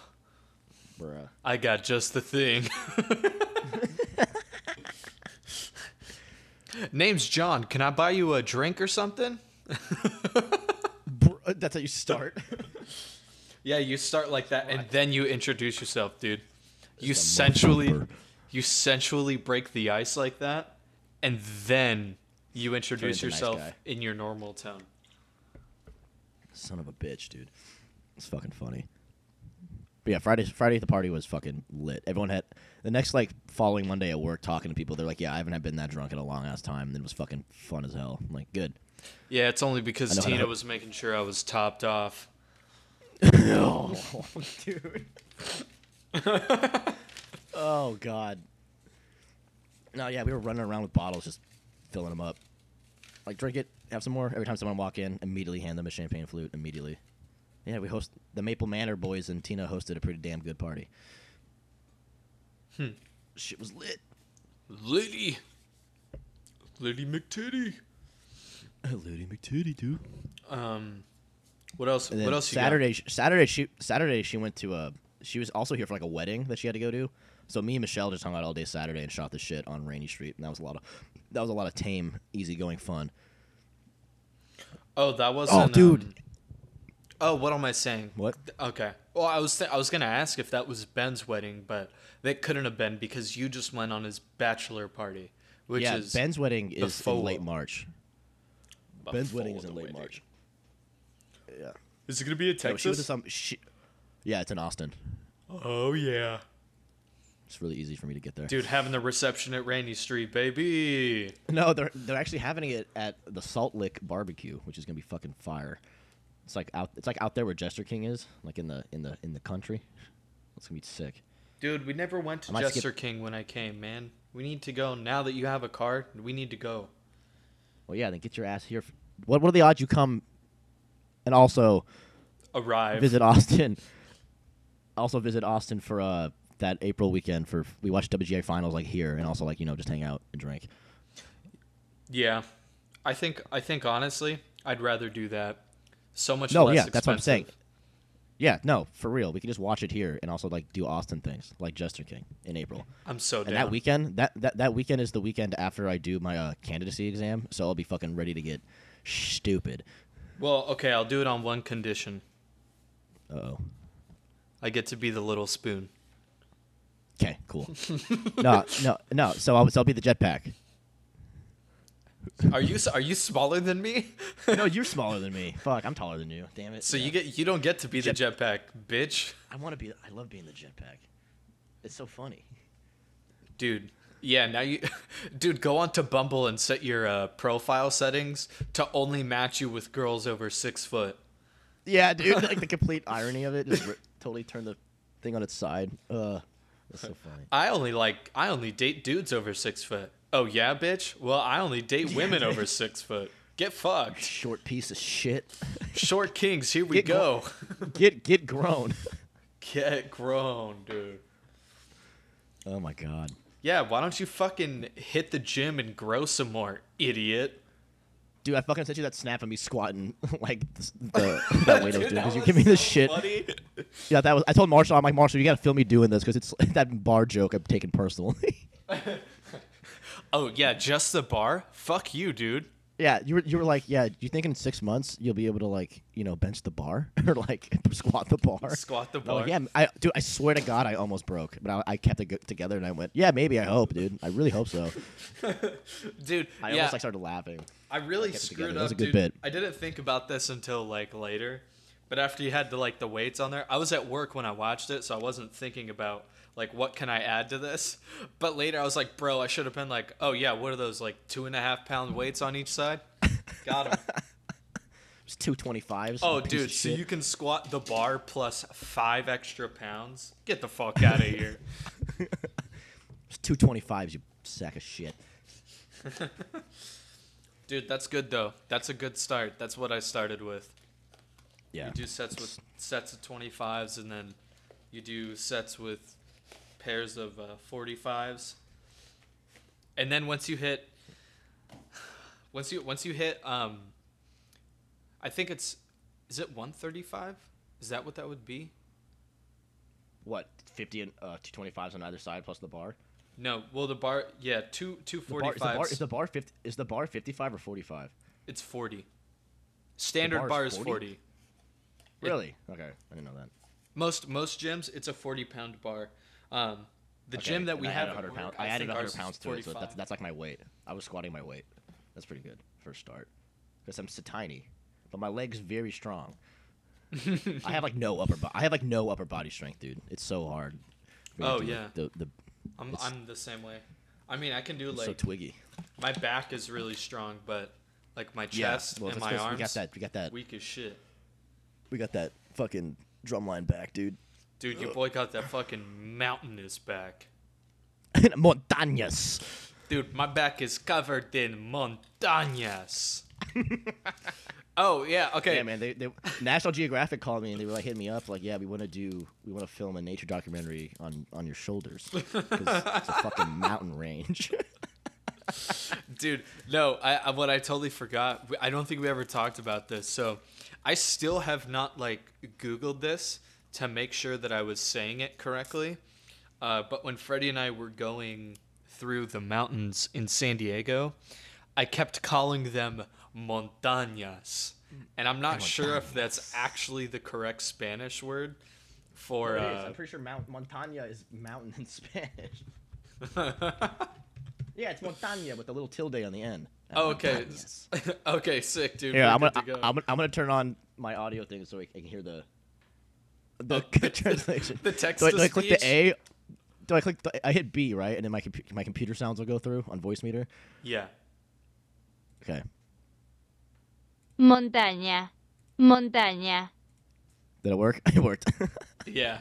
bruh. I got just the thing. Name's John. Can I buy you a drink or something? Br- uh, that's how you start. Yeah, you start like that, and then you introduce yourself, dude. You a sensually, motherfucker. you sensually break the ice like that, and then you introduce into a nice yourself guy. in your normal tone. Son of a bitch, dude. It's fucking funny. But yeah, Friday Friday at the party was fucking lit. Everyone had the next like following Monday at work talking to people. They're like, "Yeah, I haven't been that drunk in a long ass time." And it was fucking fun as hell. I'm like, good. Yeah, it's only I because know how Tina was making sure I was topped off. Oh, dude. oh god. No, yeah, we were running around with bottles, just filling them up. Like, drink it, have some more. Every time someone walk in, immediately hand them a champagne flute. Immediately. Yeah, we host the Maple Manor boys and Tina hosted a pretty damn good party. Hmm. Shit was lit. Lady, Lady McTitty. Lady McTitty, dude. Um, what else? What else? Saturday, sh- Saturday, she Saturday she went to a. She was also here for like a wedding that she had to go to. So me and Michelle just hung out all day Saturday and shot the shit on Rainy Street, and that was a lot of that was a lot of tame, easygoing fun. Oh, that wasn't. dude. um, oh, what am I saying? What? Okay. Well, I was th- I was gonna ask if that was Ben's wedding, but that couldn't have been because you just went on his bachelor party, which yeah, is Ben's wedding is in late March. Ben's wedding is in late wedding. March. Yeah. Is it gonna be in No, she Texas? some. She, yeah, it's in Austin. oh yeah, It's really easy for me to get there. dude, having the reception at Rainy Street, baby. No, they're they're actually having it at the Salt Lick Barbecue, which is gonna be fucking fire. It's like out it's like out there where Jester King is, like in the in the in the country. It's gonna be sick. Dude, we never went to might skip- Jester King when I came, man. We need to go now that you have a car. We need to go. Well, yeah, then get your ass here. What what are the odds you come and also Arrive. visit Austin? Also visit Austin for uh that April weekend for we watched WGA finals like here and also like you know just hang out and drink. Yeah. I think I think honestly, I'd rather do that. So much less. No, yeah, that's what I'm saying. Yeah, no, for real. We can just watch it here and also like do Austin things like Jester King in April. I'm so down. And that weekend, that, that that weekend is the weekend after I do my uh, candidacy exam, so I'll be fucking ready to get stupid. Well, okay, I'll do it on one condition. Uh oh. I get to be the little spoon. Okay, cool. no, no, no. So I'll, so I'll be the jetpack. Are you are you smaller than me? no, you're smaller than me. Fuck, I'm taller than you. Damn it. so Yeah. you get you don't get to be the jetpack, bitch. I want to be. I love being the jetpack. It's so funny. Dude. Yeah, now you Dude, go on to Bumble and set your uh, profile settings to only match you with girls over 6 foot. Yeah, dude. like the complete irony of it, just totally turn the thing on its side. Uh, that's so funny. I only like I only date dudes over 6 foot. Oh yeah, bitch? Well, I only date women over 6 foot. Get fucked. Short piece of shit. Short kings, here we Get go. get get grown. Get grown, dude. Oh my god. Yeah, why don't you fucking hit the gym and grow some more, idiot? Dude, I fucking sent you that snap of me squatting like the, the that weight I was doing because you give me the so shit. funny. Yeah, that was. I told Marshall, I'm like Marshall, you gotta film me doing this because it's that bar joke I'm taking personally. Oh yeah, just the bar? Fuck you, dude. Yeah, you were you were like, yeah, do you think in six months you'll be able to like you know bench the bar or like squat the bar? Squat the I'm like, bar. yeah, I dude, I swear to God, I almost broke, but I, I kept it together and I went, yeah, maybe I hope, dude, I really hope so. Dude, I yeah, almost like started laughing. I really it screwed up, was a good dude. bit. I didn't think about this until like later, but after you had the like the weights on there, I was at work when I watched it, so I wasn't thinking about like what can I add to this. But later, I was like, bro, I should have been like, oh yeah, what are those like two and a half pound weights on each side? Got him. It's two twenty fives. Oh, dude, so you can squat the bar plus five extra pounds? Get the fuck out of here. It's two twenty fives. You sack of shit. Dude, that's good though. That's a good start. That's what I started with. Yeah. You do sets with sets of 25s and then you do sets with pairs of uh, 45s. And then once you hit once you once you hit um I think it's is it 135? Is that what that would be? What fifty and uh, two twenty fives on either side plus the bar. No, well the bar yeah, two two The bar, is, the bar, is the bar 50, is the bar 55 or 45? It's 40. Standard bar bar is is 40? 40. It- Really? okay, I didn't know that. Most most gyms, it's a 40 pound bar. Um, the Okay, gym that we I have, added 100 pounds. work, I, added 100 pounds to it, so that's that's like my weight. I was squatting my weight. That's pretty good for a start. Because I'm so tiny, but my legs very strong. I have like no upper. Bo- I have like no upper body strength, dude. It's so hard. for me to Oh, like, yeah. The the I'm I'm the same way. I mean, I can do like so twiggy. my back is really strong, but like my Yeah, chest well, and my arms We got that. We got that. weak as shit. We got that fucking drumline back, dude. Dude, your boy got that fucking mountainous back. Montañas. Dude, my back is covered in montañas. oh yeah, okay. Yeah, man. They, they National Geographic called me and they were like hitting me up like, yeah, we want to do, we want to film a nature documentary on on your shoulders because it's a fucking mountain range. Dude, no, I, I what I totally forgot. I don't think we ever talked about this. So, I still have not like Googled this to make sure that I was saying it correctly. Uh, but when Freddie and I were going through the mountains in San Diego, I kept calling them montañas, and I'm not sure if that's actually the correct Spanish word for. Uh, I'm pretty sure Mount Montaña is mountain in Spanish. Yeah, it's montaña with a little tilde on the end. oh, okay, okay, sick, dude. Yeah, I'm gonna, good to go. I'm, gonna, I'm gonna turn on my audio thing so I can hear the the Oh, the- translation. the text Do I, do I click the A? Do I click? The, I hit B, right, and then my compu- my computer sounds will go through on Voicemeeter. yeah. Okay. Montaña. Montaña. Did it work? It worked. Yeah.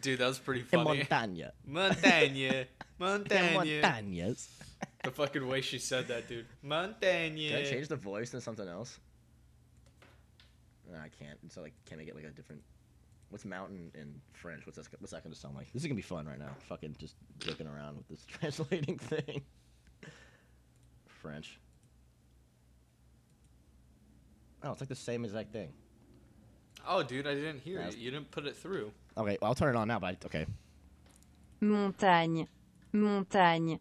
Dude, that was pretty En funny. montaña. Montaña. Montaña. montañas. The fucking way she said that, dude. Montaña. Can I change the voice to something else? No, I can't. So like, can I get like a different? What's mountain in French? What's that? What's that gonna sound like? This is gonna be fun right now. Fucking just joking around with this translating thing. French. Oh, it's like the same exact thing. Oh, dude, I didn't hear Yeah. it. You didn't put it through. Okay, well, I'll turn it on now. But I, okay, montagne, montagne,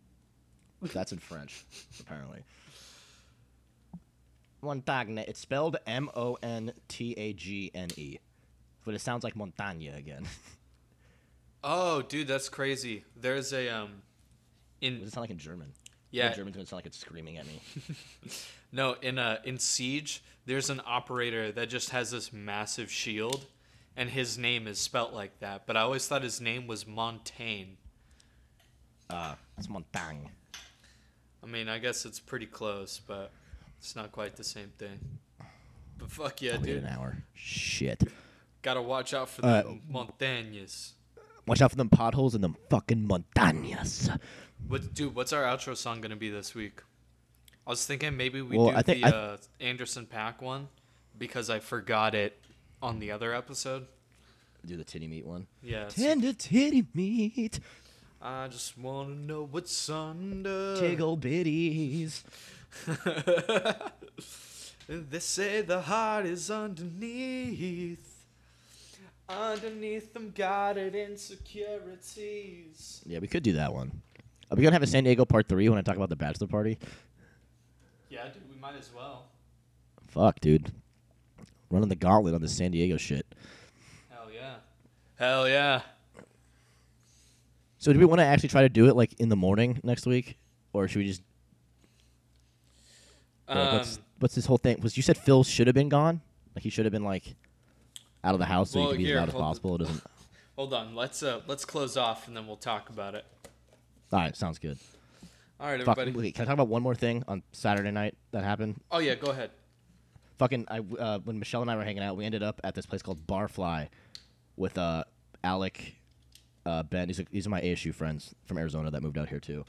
that's in French, apparently. Montagne. It's spelled M O N T A G N E, but it sounds like montagne again. Oh, dude, that's crazy. There's a um, Does in it sound like in German? yeah, In German's gonna sound like it's screaming at me. no, in uh, in Siege, there's an operator that just has this massive shield, and his name is spelt like that. But I always thought his name was Montaigne. Uh, it's montagne. I mean, I guess it's pretty close, but it's not quite the same thing. But fuck yeah, Wait dude. an hour. Shit. Gotta watch out for Uh, the montagnes. Watch out for them potholes and them fucking montañas. What, dude? What's our outro song gonna be this week? I was thinking maybe we Well, do I think- the I- uh, Anderson .Paak one because I forgot it on the other episode. Do the titty meat one. Yeah. it's- Tender titty meat, I just wanna know what's under. tiggle bitties. they say the heart is underneath. Underneath them guarded insecurities. Yeah, we could do that one. Are we gonna have a San Diego part three when I talk about the bachelor party? Yeah, dude, we might as well. Fuck, dude. Running the gauntlet on the San Diego shit. Hell yeah. Hell yeah. So do we want to actually try to do it like in the morning next week, or should we just? or, like, what's Um, what's this whole thing? Was you said Phil should have been gone? Like he should have been like out of the house so Well, he could be here, as loud as possible. It doesn't. Hold on. Let's uh let's close off and then we'll talk about it. All right, sounds good. All right, Fuck, everybody. wait, can I talk about one more thing on Saturday night that happened? Oh yeah, go ahead. Fucking, I uh, when Michelle and I were hanging out, we ended up at this place called Barfly with uh, Alec, uh, Ben. These are, these are my ASU friends from Arizona that moved out here too.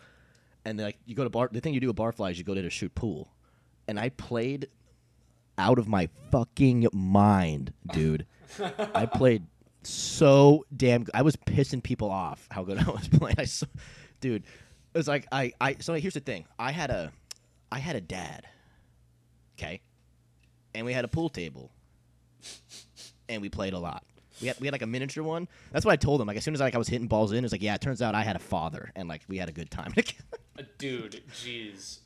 And like, you go to bar. The thing you do at Barfly is you go there to shoot pool, and I played out of my fucking mind, dude. I played so damn. Good. I was pissing people off how good I was playing. I, so, dude, it was like I, I. So here's the thing. I had a, I had a dad. Okay, and we had a pool table, and we played a lot. We had we had like a miniature one. That's what I told him. Like as soon as like I was hitting balls in, it's like yeah. It turns out I had a father, and like we had a good time. Uh, dude, jeez.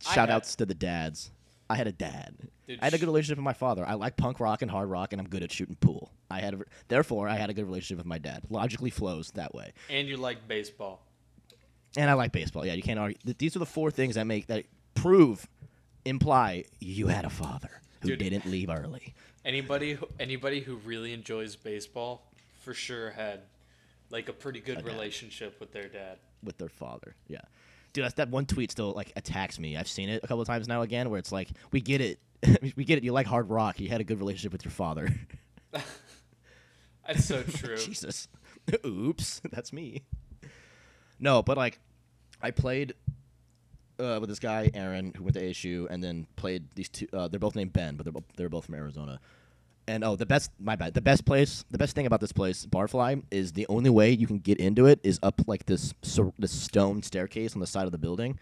Shout outs to the dads. I had a dad. I had a good relationship with my father. I like punk rock and hard rock, and I'm good at shooting pool. I had, a, therefore, I had a good relationship with my dad. Logically flows that way, And you like baseball. and I like baseball. Yeah, you can't argue. These are the four things that make that prove, imply you had a father who Dude. didn't leave early. Anybody who, anybody who really enjoys baseball for sure had like a pretty good dad. relationship with their dad. with their father. Yeah. Dude, that's, that one tweet still like attacks me. I've seen it a couple of times now again where it's like, we get it. we get it. You like hard rock. You had a good relationship with your father. That's so true. Jesus. Oops. That's me. No, but like, I played uh, with this guy, Aaron, who went to ASU, and then played these two. Uh, they're both named Ben, but they're, they're both from Arizona. And oh, the best, my bad. The best place, the best thing about this place, Barfly, is the only way you can get into it is up like this, sur- this stone staircase on the side of the building.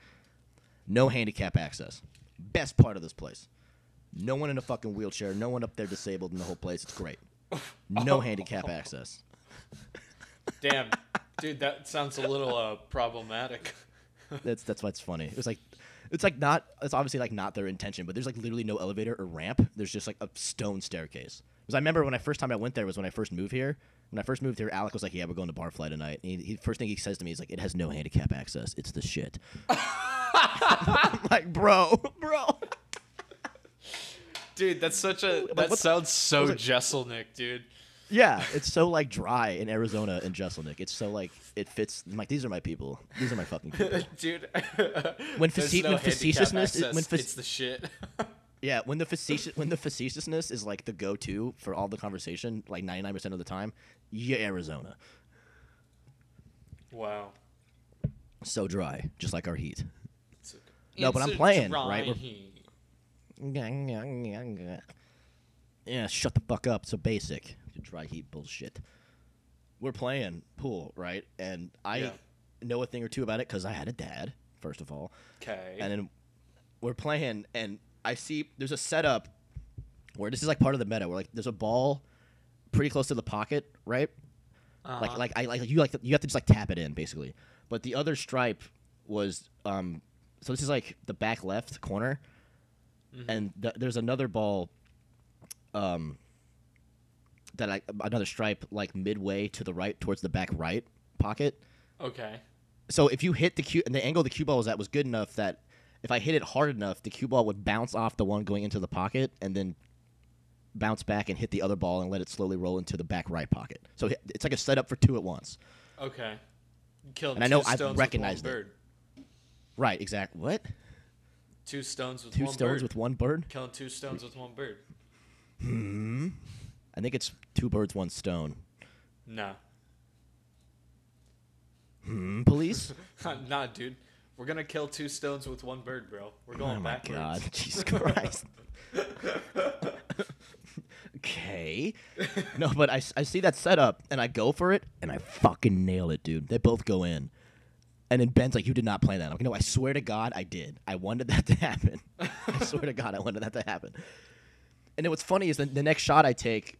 No handicap access. Best part of this place. No one in a fucking wheelchair. No one up there disabled in the whole place. It's great. No handicap access. Damn, dude, that sounds a little uh, problematic. That's that's why it's funny. It was like it's like not it's obviously like not their intention, but there's like literally no elevator or ramp. There's just like a stone staircase. Because I remember when I first time I went there was when I first moved here. When I first moved here, Alec was like, "Yeah, we're going to Barfly tonight." And he, he first thing he says to me is like, "It has no handicap access. It's the shit." I'm like, bro, bro. Dude, that's such a that what sounds so was it- Jeselnik, dude. Yeah, it's so like dry in Arizona and Jeselnik. It's so like it fits. I'm like, these are my people. These are my fucking people. dude. When face- no when facetiousness is- when fac- it's the shit. Yeah, when the facetious when the facetiousness is like the go-to for all the conversation, like 99% of the time, yeah, Arizona. wow. So dry, just like our heat. It's a- No, but I'm playing, right? Heat. Yeah, shut the fuck up. So basic. Dry heat bullshit. We're playing pool, right? And I Yeah. know a thing or two about it because I had a dad, first of all. Okay. And then we're playing, and I see there's a setup where this is like part of the meta where like there's a ball pretty close to the pocket, right? Uh-huh. Like like I like you like you have to just like tap it in basically. But the other stripe was um so this is like the back left corner, Mhm. and th- there's another ball um that I another stripe like midway to the right towards the back right pocket. okay. So if you hit the cue and the angle the cue ball was at was good enough that if I hit it hard enough, the cue ball would bounce off the one going into the pocket and then bounce back and hit the other ball and let it slowly roll into the back right pocket. So it's like a setup for two at once. Okay. Killed And I know stones recognized it. bird. Right, exactly. What? Two stones with Two one stones bird. with one bird? Killing two stones with one bird. Hmm. I think it's two birds, one stone. No. Hmm. Police? nah, dude. We're gonna kill two stones with one bird, bro. We're going oh my backwards. god, Jesus Christ. okay. No, but I, I see that setup and I go for it and I fucking nail it, dude. They both go in. And then Ben's like, "You did not plan that." I'm like, "No, I swear to God, I did. I wanted that to happen. I swear to God, I wanted that to happen." And then what's funny is the, the next shot I take,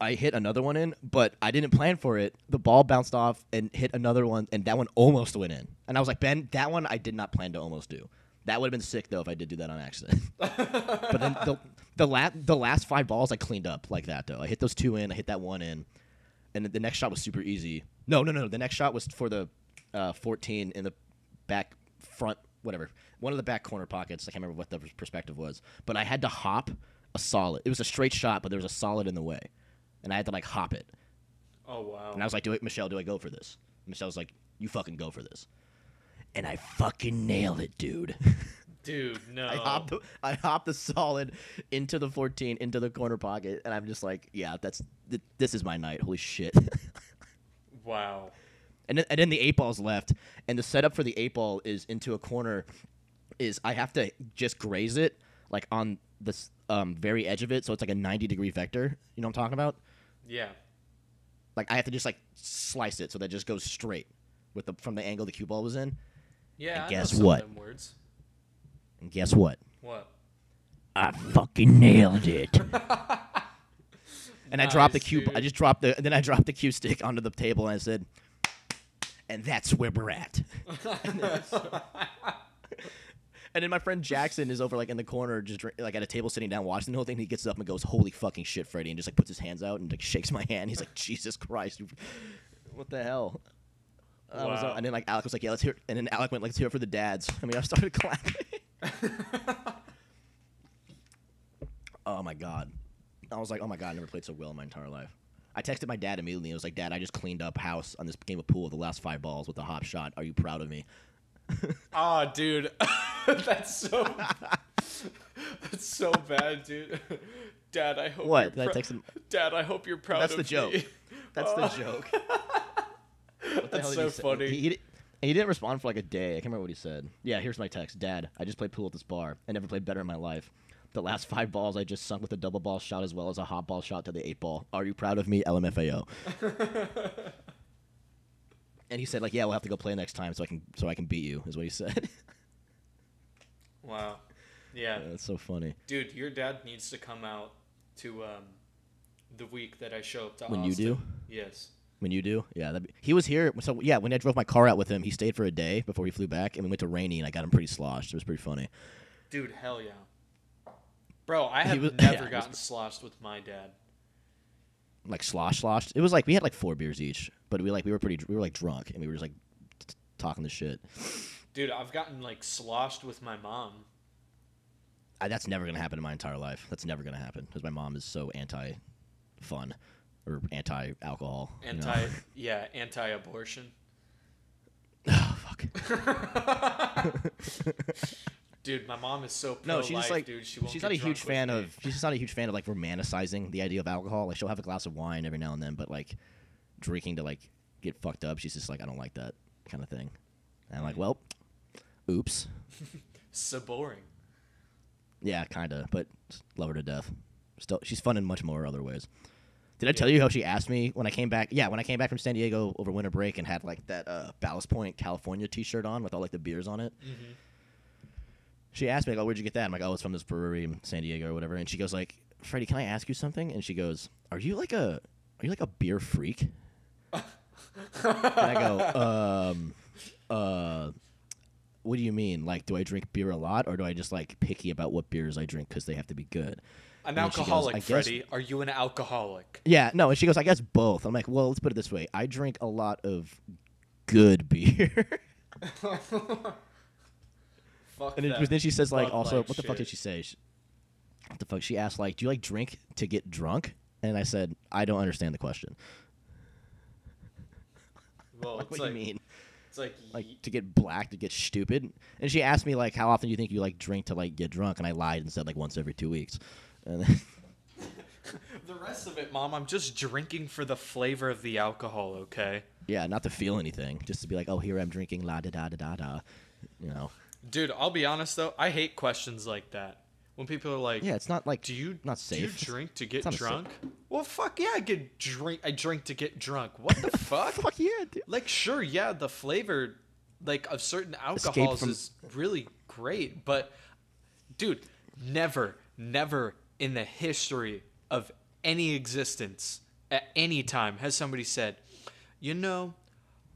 I hit another one in, but I didn't plan for it. The ball bounced off and hit another one, and that one almost went in. And I was like, Ben, that one I did not plan to almost do. That would have been sick though if I did do that on accident. but then the the last the last five balls I cleaned up like that though. I hit those two in, I hit that one in, and the next shot was super easy. No, no, no. The next shot was for the uh, 14 in the back front, whatever, one of the back corner pockets. I can't remember what the perspective was, but I had to hop a solid. It was a straight shot, but there was a solid in the way, and I had to like hop it. Oh wow. And I was like, "Do it, Michelle? Do I go for this?" Michelle was like, "You fucking go for this," and I fucking nailed it, dude. Dude, no. I hopped, the, I hopped the solid into the 14 into the corner pocket, and I'm just like, "Yeah, that's th- this is my night. Holy shit!" Wow. and then, and then the eight ball's left, and the setup for the eight ball is into a corner. Is I have to just graze it like on the s- um, very edge of it, so it's like a 90 degree vector. You know what I'm talking about? Yeah. Like I have to just like slice it so that it just goes straight with the from the angle the cue ball was in. Yeah. And guess what? words. And guess what? What? I fucking nailed it. and I dropped the Nice, cue. I just dropped the. And then I dropped the cue stick onto the table and I said, "And that's where we're at." and, then, my friend Jackson is over like in the corner, just like at a table sitting down watching the whole thing. He gets up and goes, "Holy fucking shit, Freddie!" and just like puts his hands out and like shakes my hand. He's like, "Jesus Christ, what the hell?" I was, uh, Wow. and then like Alec was like, "Yeah, let's hear." And then Alec went, "Let's hear it for the dads." I mean, I started clapping. Oh my god. I was like, oh my god, I never played so well in my entire life. I texted my dad immediately. I was like, Dad, I just cleaned up house on this game of pool with the last five balls with a hop shot. Are you proud of me? Ah, dude. that's so. that's so bad, dude. Dad, I hope. What? You're Did I text him? Dad, I hope you're proud That's of the joke. me. That's the Oh. joke. What the That's so he funny. He, he, he didn't respond for like a day. I can't remember what he said. Yeah, here's my text. Dad, I just played pool at this bar. I never played better in my life. The last five balls I just sunk with a double ball shot as well as a hot ball shot to the eight ball. Are you proud of me? LMFAO. and he said like, yeah, we'll have to go play next time so I can so I can beat you. Is what he said. Wow. Yeah. Yeah, that's so funny. Dude, your dad needs to come out to um, the week that I show up to When you Austin. do? Yes. When you do, yeah, be, he was here. So yeah, when I drove my car out with him, he stayed for a day before he flew back, and we went to Rainey, and I got him pretty sloshed. It was pretty funny. Dude, hell yeah. Bro, I have was- yeah, never was- gotten sloshed with my dad. Like slosh, sloshed. It was like we had like four beers each, but we like we were pretty we were like drunk, and we were just like t- talking the shit. Dude, I've gotten like sloshed with my mom. I, that's never gonna happen in my entire life. That's never gonna happen because my mom is so anti fun or anti alcohol. Anti, yeah, anti-abortion. oh fuck. Dude, my mom is so No, pro she's just life, like dude. She won't she's not a huge fan of she's just not a huge fan of like romanticizing the idea of alcohol. Like she'll have a glass of wine every now and then, but like drinking to like get fucked up, she's just like I don't like that kind of thing. And I'm like, well, oops. So boring. Yeah, kind of, but love her to death. Still, she's fun in much more other ways. Did I tell you how she asked me when I came back? Yeah, when I came back from San Diego over winter break and had like that uh, Ballast Point California T-shirt on with all like the beers on it. Mm-hmm. She asked me like, "Oh, where'd you get that?" I'm like, "Oh, it's from this brewery in San Diego or whatever." And she goes like, Freddie, can I ask you something? And she goes, Are you like a are you like a beer freak? And I go, um, uh, what do you mean? Like, do I drink beer a lot, or do I just like picky about what beers I drink because they have to be good? An And then goes, alcoholic, "I guess- Freddie. Are you an alcoholic? Yeah, no. And she goes, I guess both. I'm like, well, let's put it this way. I drink a lot of good beer. Fuck and then, then she says, like, Bud also, Light what the fuck did she say? She, what the fuck? She asked, like, do you like drink to get drunk? And I said, I don't understand the question. Well, Like, it's what like, do you mean? It's like, Like to get black, to get stupid? And she asked me, like, how often do you think you like drink to like get drunk? And I lied and said like once every two weeks. And then, the rest of it, mom. I'm just drinking for the flavor of the alcohol. Okay, yeah, not to feel anything, just to be like, oh, here I'm drinking, la da da da da da. You know? dude. I'll be honest though. I hate questions like that. When people are like, Yeah, it's not like Do you not safe? Do you drink to get drunk? Well, fuck yeah, I get drink. I drink to get drunk. What the fuck? Fuck yeah, dude. Like, sure, yeah, the flavor, like of certain alcohols, from- is really great, but dude, never, never in the history of any existence at any time has somebody said, you know.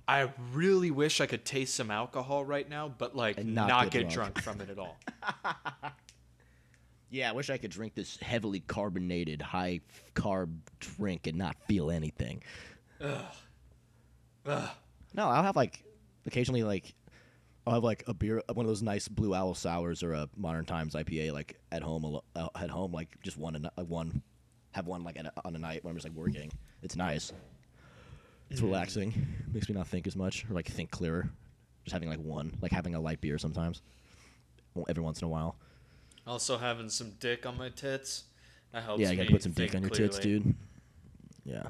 I really wish I could taste some alcohol right now, but like And not, not get get drunk. from it at all. Yeah, I wish I could drink this heavily carbonated, high carb drink and not feel anything. Ugh. Ugh. No, I'll have like occasionally like I'll have like a beer, one of those nice Blue Owl sours or a Modern Times IPA like at home, uh, at home like just one, uh, one, have one like a, on a night when I'm just like working. It's nice. It's relaxing. Makes me not think as much or like think clearer. Just having like one, like having a light beer sometimes, every once in a while. Also having some dick on my tits. That helps yeah, you me gotta put some dick on your tits, dude. Yeah.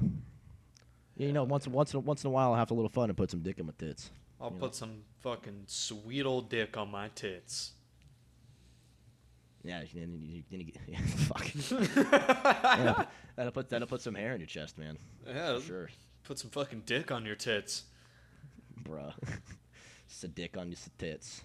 Yeah, you know, once once in a, once in a while, I'll have a little fun and put some dick in my tits. I'll you know. put some fucking sweet old dick on my tits. Yeah, you, you, you, you, get- yeah, fuck. yeah, that'll put that'll put some hair in your chest, man. Yeah, For sure, put some fucking dick on your tits. bruh. Just a dick on your tits.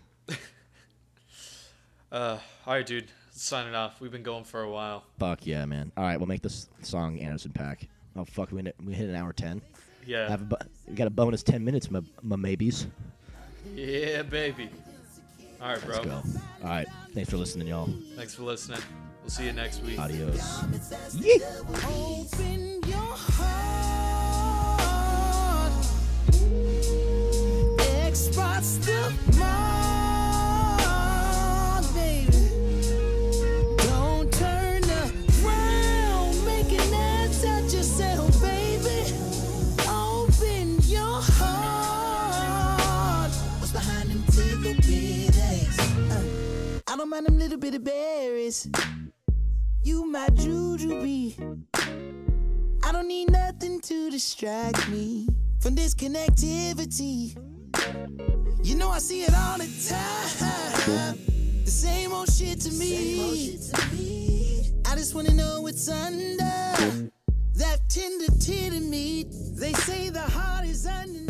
Uh, all right, dude. Signing off. We've been going for a while. Fuck yeah, man. All right, we'll make this song Anderson .Paak. Oh fuck, we hit, we hit an hour ten. Yeah. Have a, bu- we got a bonus ten minutes, my, my maybes. yeah, baby. All right, bro. Let's go. All right, thanks for listening, y'all. Thanks for listening. We'll see you next week. Adios. Open mind them little bitty berries. You my jujube. I don't need nothing to distract me from this connectivity. You know I see it all the time. The same old shit to me. I just wanna know what's under that tender titty meat. They say the heart is underneath.